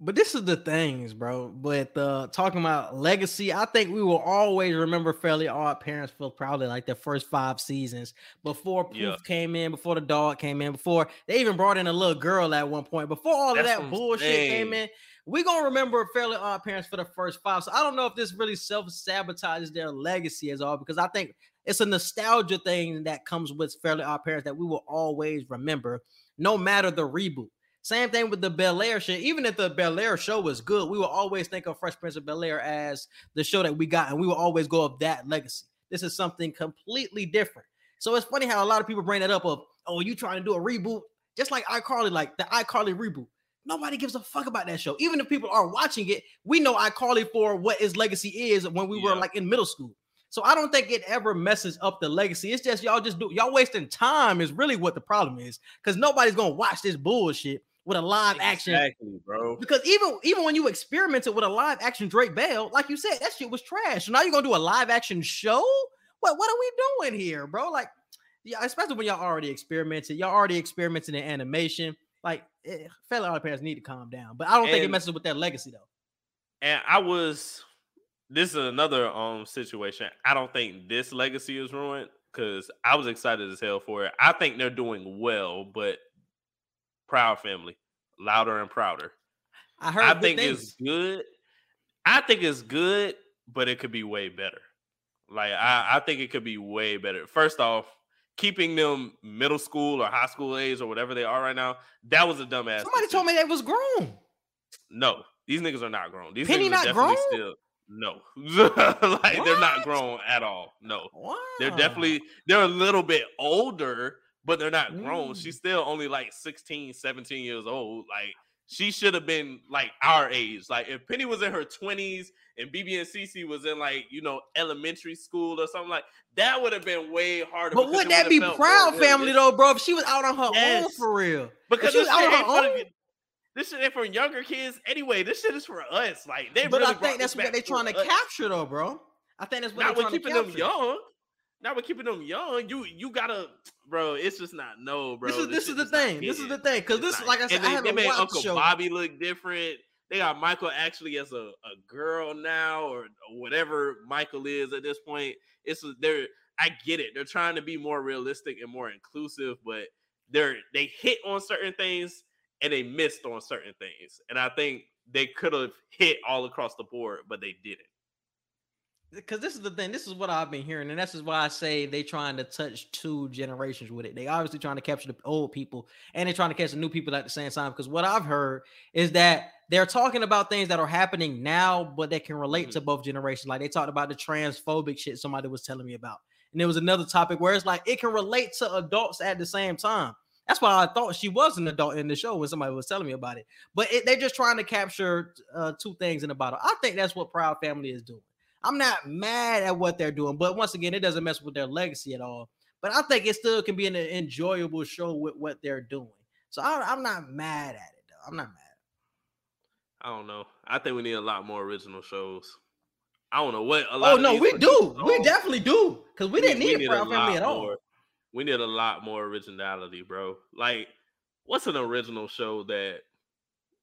But this is the things, bro. But uh talking about legacy, I think we will always remember Fairly Odd Parents for probably like the first five seasons before Poof Yeah. came in, before the dog came in, before they even brought in a little girl at one point. Before all That's of that bullshit came in, We're gonna remember Fairly Odd Parents for the first five. So I don't know if this really self sabotages their legacy as all because I think it's a nostalgia thing that comes with Fairly Odd Parents that we will always remember, no matter the reboot. Same thing with the Bel Air shit. Even if the Bel Air show was good, we will always think of Fresh Prince of Bel Air as the show that we got, and we will always go of that legacy. This is something completely different. So it's funny how a lot of people bring that up of, oh, you trying to do a reboot, just like iCarly, like the iCarly reboot. Nobody gives a fuck about that show. Even if people are watching it, we know iCarly for what its legacy is when we were like in middle school. So I don't think it ever messes up the legacy. It's just y'all just do y'all wasting time is really what the problem is because nobody's gonna watch this bullshit with a live action. Exactly, bro. Because even even when you experimented with a live action Drake Bell, like you said, that shit was trash. So now you're gonna do a live action show? What what are we doing here, bro? Like, yeah, especially when y'all already experimented, y'all already experimenting in animation. Like, eh, fellow parents need to calm down. But I don't think it messes with that legacy though. And I was this is another um situation. I don't think this legacy is ruined because I was excited as hell for it. I think they're doing well, but Proud Family, louder and prouder. I heard. I think things. it's good. I think it's good, but it could be way better. Like I, I think it could be way better. First off, keeping them middle school or high school age or whatever they are right now, that was a dumbass. Somebody told me they was grown. No, these niggas are not grown. These Penny niggas not definitely grown? still no. like they're not grown at all. No. Wow. They're definitely they're a little bit older, but they're not grown. Mm. She's still only like 16, 17 years old. Like she should have been like our age. Like if Penny was in her 20s and BeBe and CeCe was in like, you know, elementary school or something like that would have been way harder. But wouldn't that be proud family though, bro? If she was out on her own for real. Because she was out on her own? This shit ain't for younger kids anyway. This shit is for us. Like they. But really I think that's what they're trying to us. capture though, bro. I think that's what Now they're we're trying to keeping them young. Now we're keeping them young. You you gotta, bro. It's just not no, bro. this is this shit is the thing. This is the thing. Because this, not- like I said, and I they, they haven't made watched Uncle show. Bobby look different. They got Michael actually as a, a girl now, or, or whatever Michael is at this point. It's they're I get it. They're trying to be more realistic and more inclusive, but they're they hit on certain things and they missed on certain things. And I think they could have hit all across the board, but they didn't. because this is the thing. This is what I've been hearing, and this is why I say they trying to touch two generations with it. They obviously trying to capture the old people, and they're trying to catch the new people at the same time. Because what I've heard is that they're talking about things that are happening now, but they can relate Mhm. to both generations. Like they talked about the transphobic shit somebody was telling me about, and there was another topic where it's like it can relate to adults at the same time. That's why I thought she was an adult in the show when somebody was telling me about it. But it, they're just trying to capture uh, two things in a bottle. I think that's what Proud Family is doing. I'm not mad at what they're doing, but once again, it doesn't mess with their legacy at all. But I think it still can be an enjoyable show with what they're doing. So I, I'm not mad at it. Though. I'm not mad. I don't know. I think we need a lot more original shows. I don't know what a lot. Oh no, we do. We definitely do because we didn't need, need a Proud Family at all. more- We need a lot more originality, bro. Like, what's an original show that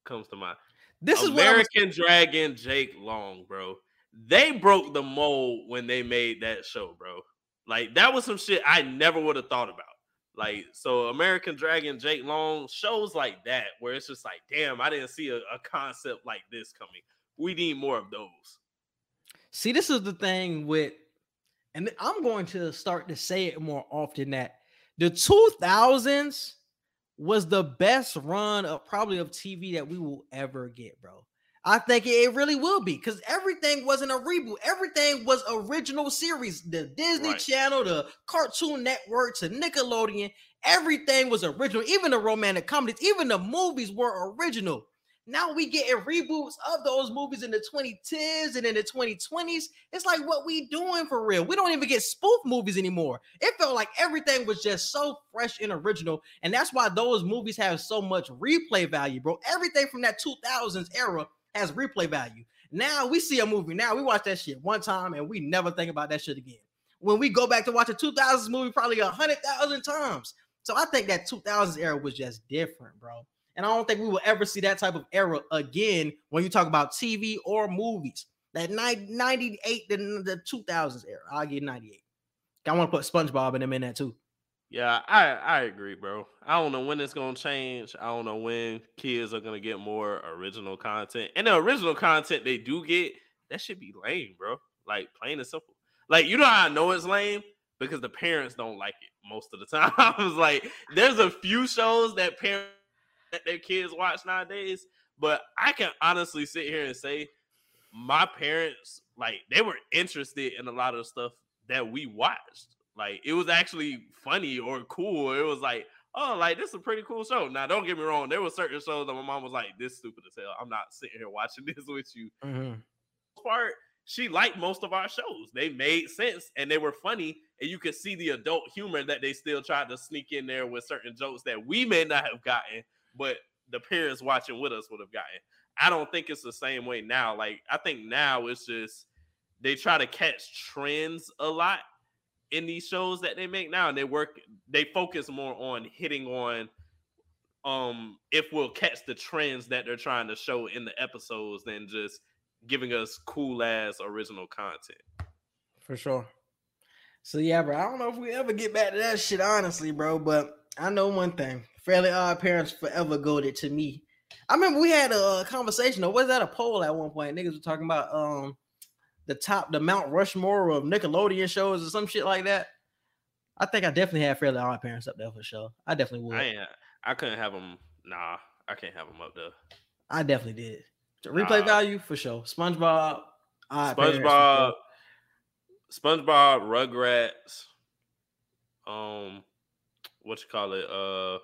comes to mind? This is what I'm American Dragon Jake Long, bro. They broke the mold when they made that show, bro. Like that was some shit I never would have thought about. Like so, American Dragon Jake Long shows like that where it's just like, damn, I didn't see a, a concept like this coming. We need more of those. See, this is the thing with, and I'm going to start to say it more often that the 2000s was the best run of probably of TV that we will ever get, bro. I think it really will be because everything wasn't a reboot. Everything was original series. The Disney Right. Channel, the Cartoon Network, to Nickelodeon, everything was original. Even the romantic comedies, even the movies were original. Now we getting reboots of those movies in the 2010s and in the 2020s. It's like what we doing for real. We don't even get spoof movies anymore. It felt like everything was just so fresh and original, and that's why those movies have so much replay value, bro. Everything from that 2000s era has replay value. Now we see a movie. Now we watch that shit one time and we never think about that shit again. When we go back to watch a 2000s movie, probably a hundred thousand times. So I think that 2000s era was just different, bro. And I don't think we will ever see that type of era again when you talk about TV or movies. That 90, 98 to the 2000s era. I'll give 98. I want to put SpongeBob in them in that too. Yeah, I I agree, bro. I don't know when it's gonna change. I don't know when kids are gonna get more original content. And the original content they do get, that should be lame, bro. Like plain and simple. Like you know how I know it's lame because the parents don't like it most of the time. I was like, there's a few shows that parents that their kids watch nowadays, but I can honestly sit here and say my parents like they were interested in a lot of stuff that we watched. Like it was actually funny or cool. It was like, oh, like this is a pretty cool show. Now, don't get me wrong, there were certain shows that my mom was like, this stupid as hell. I'm not sitting here watching this with you. Mm-hmm. Part she liked most of our shows. They made sense and they were funny, and you could see the adult humor that they still tried to sneak in there with certain jokes that we may not have gotten, but the parents watching with us would have gotten. I don't think it's the same way now. Like I think now it's just they try to catch trends a lot in these shows that they make now, and they work. They focus more on hitting on um if we'll catch the trends that they're trying to show in the episodes than just giving us cool ass original content. For sure. So yeah, bro. I don't know if we ever get back to that shit, honestly, bro. But I know one thing: Fairly Odd Parents forever goaded to me. I remember we had a conversation, or was that a poll at one point? Niggas were talking about um the top, the Mount Rushmore of Nickelodeon shows or some shit like that. I think I definitely had Fairly Odd Parents up there for sure. I definitely would. I I, ain't, I couldn't have them. Nah, I can't have them up there. I definitely did. Replay Nah. value for sure. SpongeBob, Odd SpongeBob. SpongeBob, Rugrats, um, what you call it? Uh,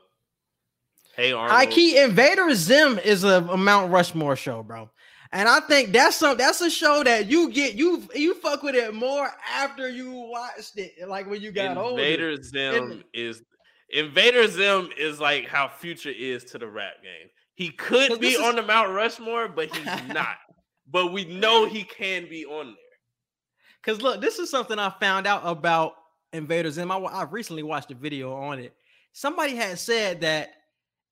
Hey Arnold. Key Invader Zim is a, a Mount Rushmore show, bro. And I think that's some that's a show that you get you you fuck with it more after you watched it, like when you got older. Invader Zim is Invader Zim is like how Future is to the rap game. He could be is- on the Mount Rushmore, but he's not. but we know he can be on there. Because look, this is something I found out about Invader Zim. I, I recently watched a video on it. Somebody had said that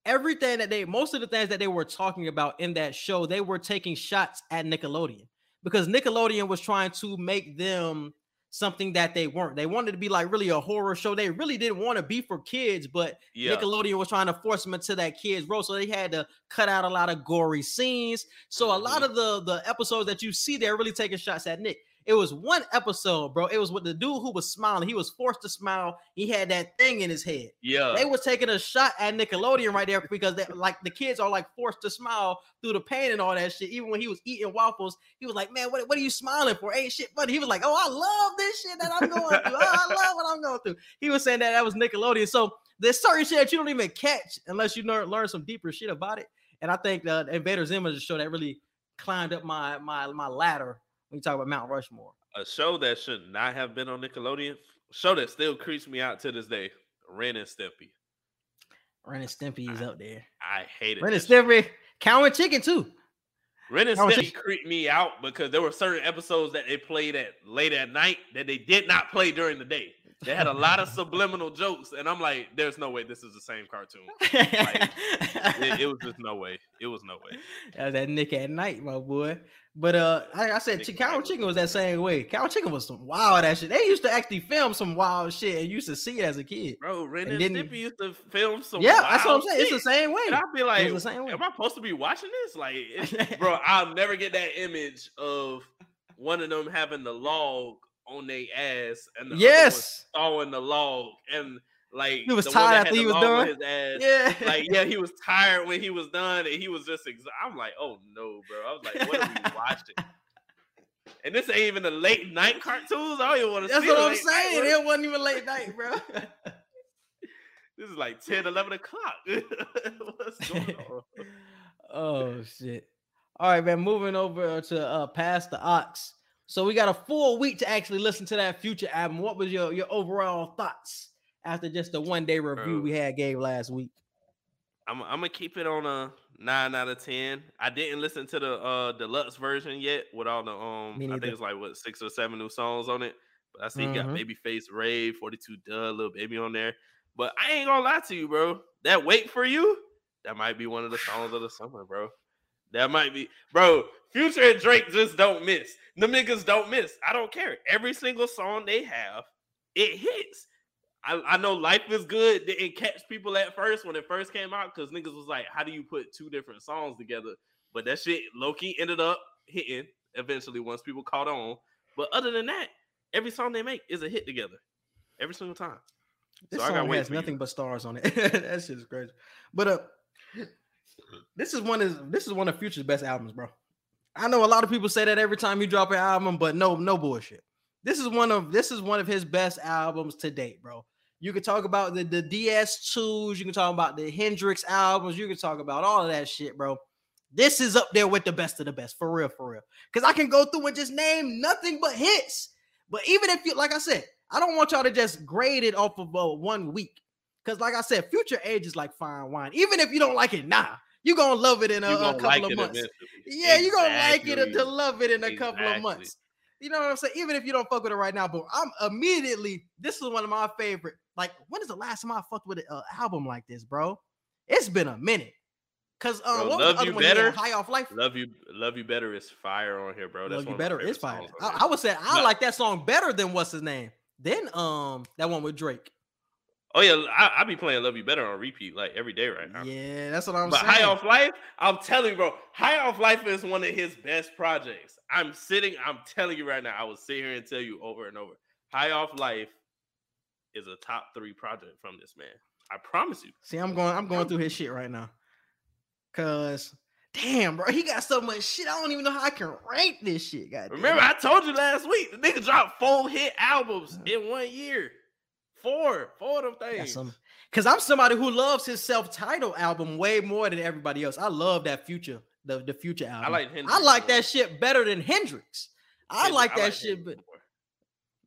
everything that they, most of the things that they were talking about in that show, they were taking shots at Nickelodeon because Nickelodeon was trying to make them something that they weren't. They wanted to be like really a horror show. They really didn't want to be for kids, but Yeah. Nickelodeon was trying to force them into that kids role, so they had to cut out a lot of gory scenes. So a lot Mhm. of the the episodes that you see, they're really taking shots at Nick. It was one episode, bro. It was with the dude who was smiling. He was forced to smile. He had that thing in his head. Yeah. They was taking a shot at Nickelodeon right there because they like the kids are like forced to smile through the pain and all that shit. Even when he was eating waffles, he was like, "Man, what, what are you smiling for? Ain't shit funny." He was like, "Oh, I love this shit that I'm going through. Oh, I love what I'm going through." He was saying that that was Nickelodeon. So there's certain shit that you don't even catch unless you learn learn some deeper shit about it. And I think the Invader Zim is a show that really climbed up my my my ladder when you talk about Mount Rushmore. a show that should not have been on Nickelodeon. Show that still creeps me out to this day. Ren and Stimpy. Ren and Stimpy is up there. I hate it. Ren and Stimpy, Cow and Chicken too. Ren and I Stimpy creeped me out because there were certain episodes that they played at late at night that they did not play during the day. They had a lot of subliminal jokes, and I'm like, "There's no way this is the same cartoon." It, it was just no way. It was no way. That was that Nick at night, my boy. But uh, like I said, Nick Cow Chicken was that same way. Cow Chicken was some wild ass shit. They used to actually film some wild shit and used to see it as a kid. Bro, Ren And and, then- Stimpy used to film some. yeah, that's what I'm saying. It's the same way. And I'd be like, the same way. am I supposed to be watching this? Like, bro, I'll never get that image of one of them having the log on their ass and the Yes. sawing the log and like He was the one that tired after he was done? His ass. Yeah. Like, yeah, he was tired when he was done, and he was just. Exa- I'm like, oh no, bro. I was like, what are we watching? And this ain't even the late night cartoons. I don't even want to see That's what I'm late night saying. It wasn't even late night, bro. This is like 10, 11 o'clock. What's going on? oh shit. All right, man. Moving over to uh past the ox. So we got a full week to actually listen to that future album. What was your your overall thoughts after just the one day review Bro. we had gave last week? I'm, I'm gonna keep it on a nine out of ten. I didn't listen to the uh deluxe version yet with all the um. I think it's like what six or seven new songs on it. But I see you got Mhm. Babyface Ray, 42 Dugg, Lil Baby on there. But I ain't gonna lie to you, bro. That wait for you, that might be one of the songs of the summer, bro. That might be, bro. Future and Drake just don't miss. The niggas don't miss. I don't care. Every single song they have, it hits. I, I know life is good didn't catch people at first when it first came out because niggas was like, how do you put two different songs together? But that shit Loki ended up hitting eventually once people caught on. But other than that, every song they make is a hit together. Every single time. This So song has you. nothing but stars on it. that shit's crazy. But uh, this is one of this is one of Future's best albums, bro. I know a lot of people say that every time you drop an album, but no, no bullshit. This is one of this is one of his best albums to date, bro. You can talk about the, the DS2s, you can talk about the Hendrix albums, you can talk about all of that shit, bro. This is up there with the best of the best, for real, for real. Because I can go through and just name nothing but hits. But even if you, like I said, I don't want y'all to just grade it off of uh, one week. Because, like I said, future age is like fine wine. Even if you don't like it now, you're to love it in a, a couple like of months. Yeah, you're going to like it Exactly. to love it in a couple of months. You know what I'm saying? Even if you don't fuck with it right now, but I'm immediately, this is one of my favorite. Like, when is the last time I fucked with an album like this, bro? It's been a minute. Cause um, Bro, what was Love the other You one? Better? High off life. Love you, love you better is fire on here, bro. That's Love You one of my Better is fire. I. I would say I But- like that song better than what's his name. Then um that one with Drake. Oh yeah, I, I be playing "Love You Better" on repeat like every day right now. Yeah, that's what I'm but saying. High Off Life, I'm telling you, bro, High Off Life is one of his best projects. I'm sitting, I'm telling you right now, I will sit here and tell you over and over. High Off Life is a top three project from this man. I promise you. See, I'm going, I'm going through his shit right now. Cause damn, bro, he got so much shit. I don't even know how I can rank this shit. God Remember, I told you last week the nigga dropped four hit albums in one year. Four, four of them things. Cause I'm somebody who loves his self-titled album way more than everybody else. I love that future, the, the future album. I like I like more. that shit better than Hendrix. I Hendrix- like that shit, but.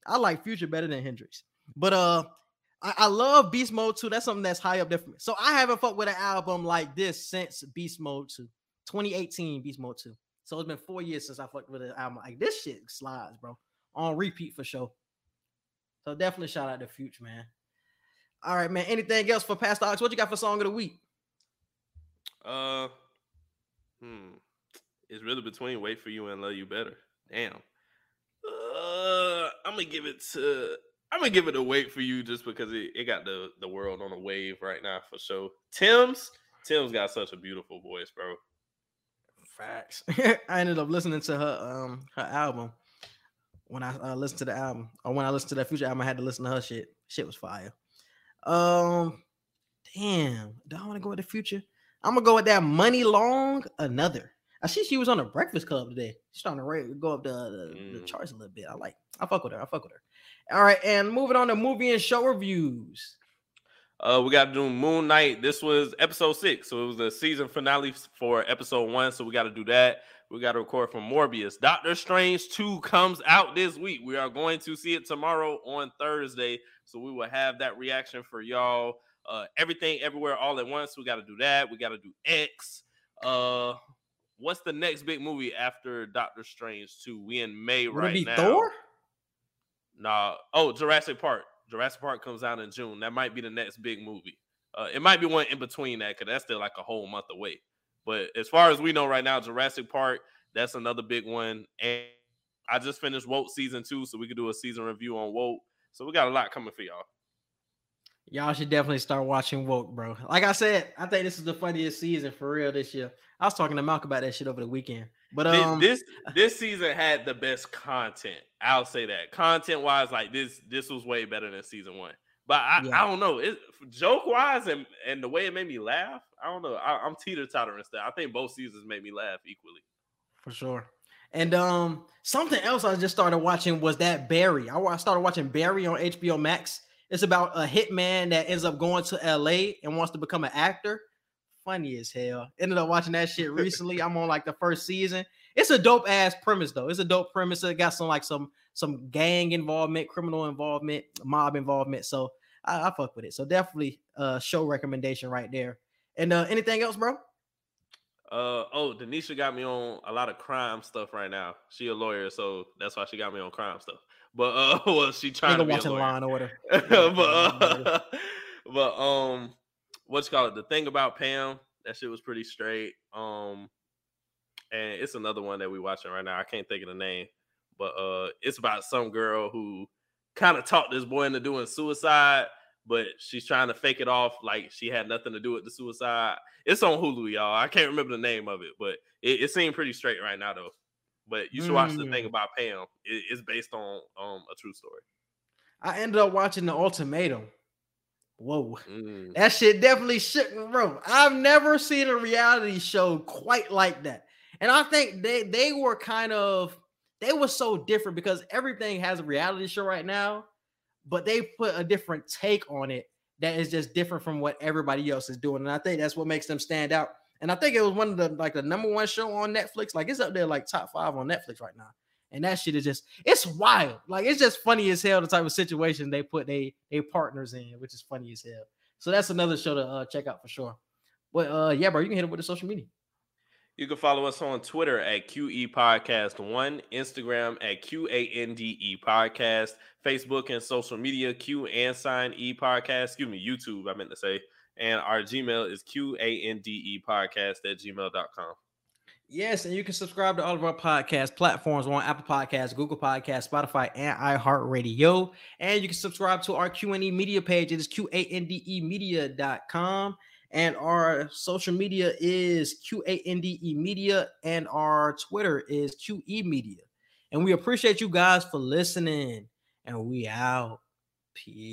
I like Future better than Hendrix. But uh I, I love Beast Mode 2. That's something that's high up there for me. So I haven't fucked with an album like this since Beast Mode 2. 2018 Beast Mode 2. So it's been four years since I fucked with an album. Like this shit slides, bro. On repeat for sure. So definitely shout out to Future, man. All right, man. Anything else for Past Ox? What you got for song of the week? Uh, hmm. It's really between "Wait for You" and "Love You Better." Damn. Uh, I'm gonna give it to. I'm gonna give it a "Wait for You" just because it, it got the the world on a wave right now for sure. Tems Tems got such a beautiful voice, bro. Facts. I ended up listening to her um her album. When I uh, listened to the album, or when I listened to that future album, I had to listen to her shit. Shit was fire. Um, damn. Do I want to go with the future? I'm gonna go with that money long. Another. I see she was on the Breakfast Club today. She's trying to go up the, the, the Mm. charts a little bit. I like. I fuck with her. I fuck with her. All right, and moving on to movie and show reviews. Uh, we got to do Moon Knight. This was episode six, so it was the season finale for episode one. So we got to do that. We got to record from Morbius. Doctor Strange two comes out this week. We are going to see it tomorrow on Thursday, so we will have that reaction for y'all. Uh, everything, everywhere, all at once. We got to do that. We got to do X. Uh, what's the next big movie after Doctor Strange two? We in May Would right now. Thor? Nah. Oh, Jurassic Park. Jurassic Park comes out in June. That might be the next big movie. Uh, it might be one in between that because that's still like a whole month away. But as far as we know right now, Jurassic Park, that's another big one. And I just finished Woke season two, so we could do a season review on Woke. So we got a lot coming for y'all. Y'all should definitely start watching Woke, bro. Like I said, I think this is the funniest season for real this year. I was talking to Malcolm about that shit over the weekend. But um, this this season had the best content. I'll say that. Content wise, like this, this was way better than season one. But I, Yeah. I don't know. It joke wise and and the way it made me laugh, I don't know. I, I'm teeter tottering still. I think both seasons made me laugh equally. for sure. And um, something else I just started watching was that Barry. I wa- started watching Barry on HBO Max. It's about a hitman that ends up going to LA and wants to become an actor. Funny as hell. Ended up watching that shit recently. I'm on like the first season. It's a dope ass premise though. It's a dope premise. It got some like some some gang involvement, criminal involvement, mob involvement. So I, I fuck with it. So definitely uh show recommendation right there. And uh anything else, bro? Uh oh, Denisha got me on a lot of crime stuff right now. She a lawyer, so that's why she got me on crime stuff. But uh, well, she trying Nigga to be a watching lawyer. Law and Order. but uh, but um what you call it the thing about pam that shit was pretty straight um and it's another one that we watching right now i can't think of the name but uh it's about some girl who kind of talked this boy into doing suicide but she's trying to fake it off like she had nothing to do with the suicide it's on hulu y'all i can't remember the name of it but it, it seemed pretty straight right now though but you should watch the thing Mm. about pam it, it's based on um a true story I ended up watching the ultimatum. Whoa. Mm. That shit definitely shook me, bro. I've never seen a reality show quite like that. And I think they they were kind of they were so different because everything has a reality show right now, but they put a different take on it that is just different from what everybody else is doing. And I think that's what makes them stand out. And I think it was one of the like the number one show on Netflix. Like it's up there like top five on Netflix right now. And that shit is just it's wild. Like it's just funny as hell the type of situation they put they they partners in, which is funny as hell. So that's another show to uh, check out for sure. But uh yeah, bro, you can hit it with the social media. You can follow us on Twitter at QE Podcast One, Instagram at QANDE Podcast, Facebook and social media Q and sign E Podcast. Excuse me, YouTube, I meant to say. And our Gmail is QANDE Podcast at gmail.com. Yes, and you can subscribe to all of our podcast platforms on Apple Podcasts, Google Podcasts, Spotify, and iHeartRadio. And you can subscribe to our Q&E media page. It is Q-A-N-D-E media.com. And our social media is Q-A-N-D-E media. And our Twitter is QE media. And we appreciate you guys for listening. And we out. Peace.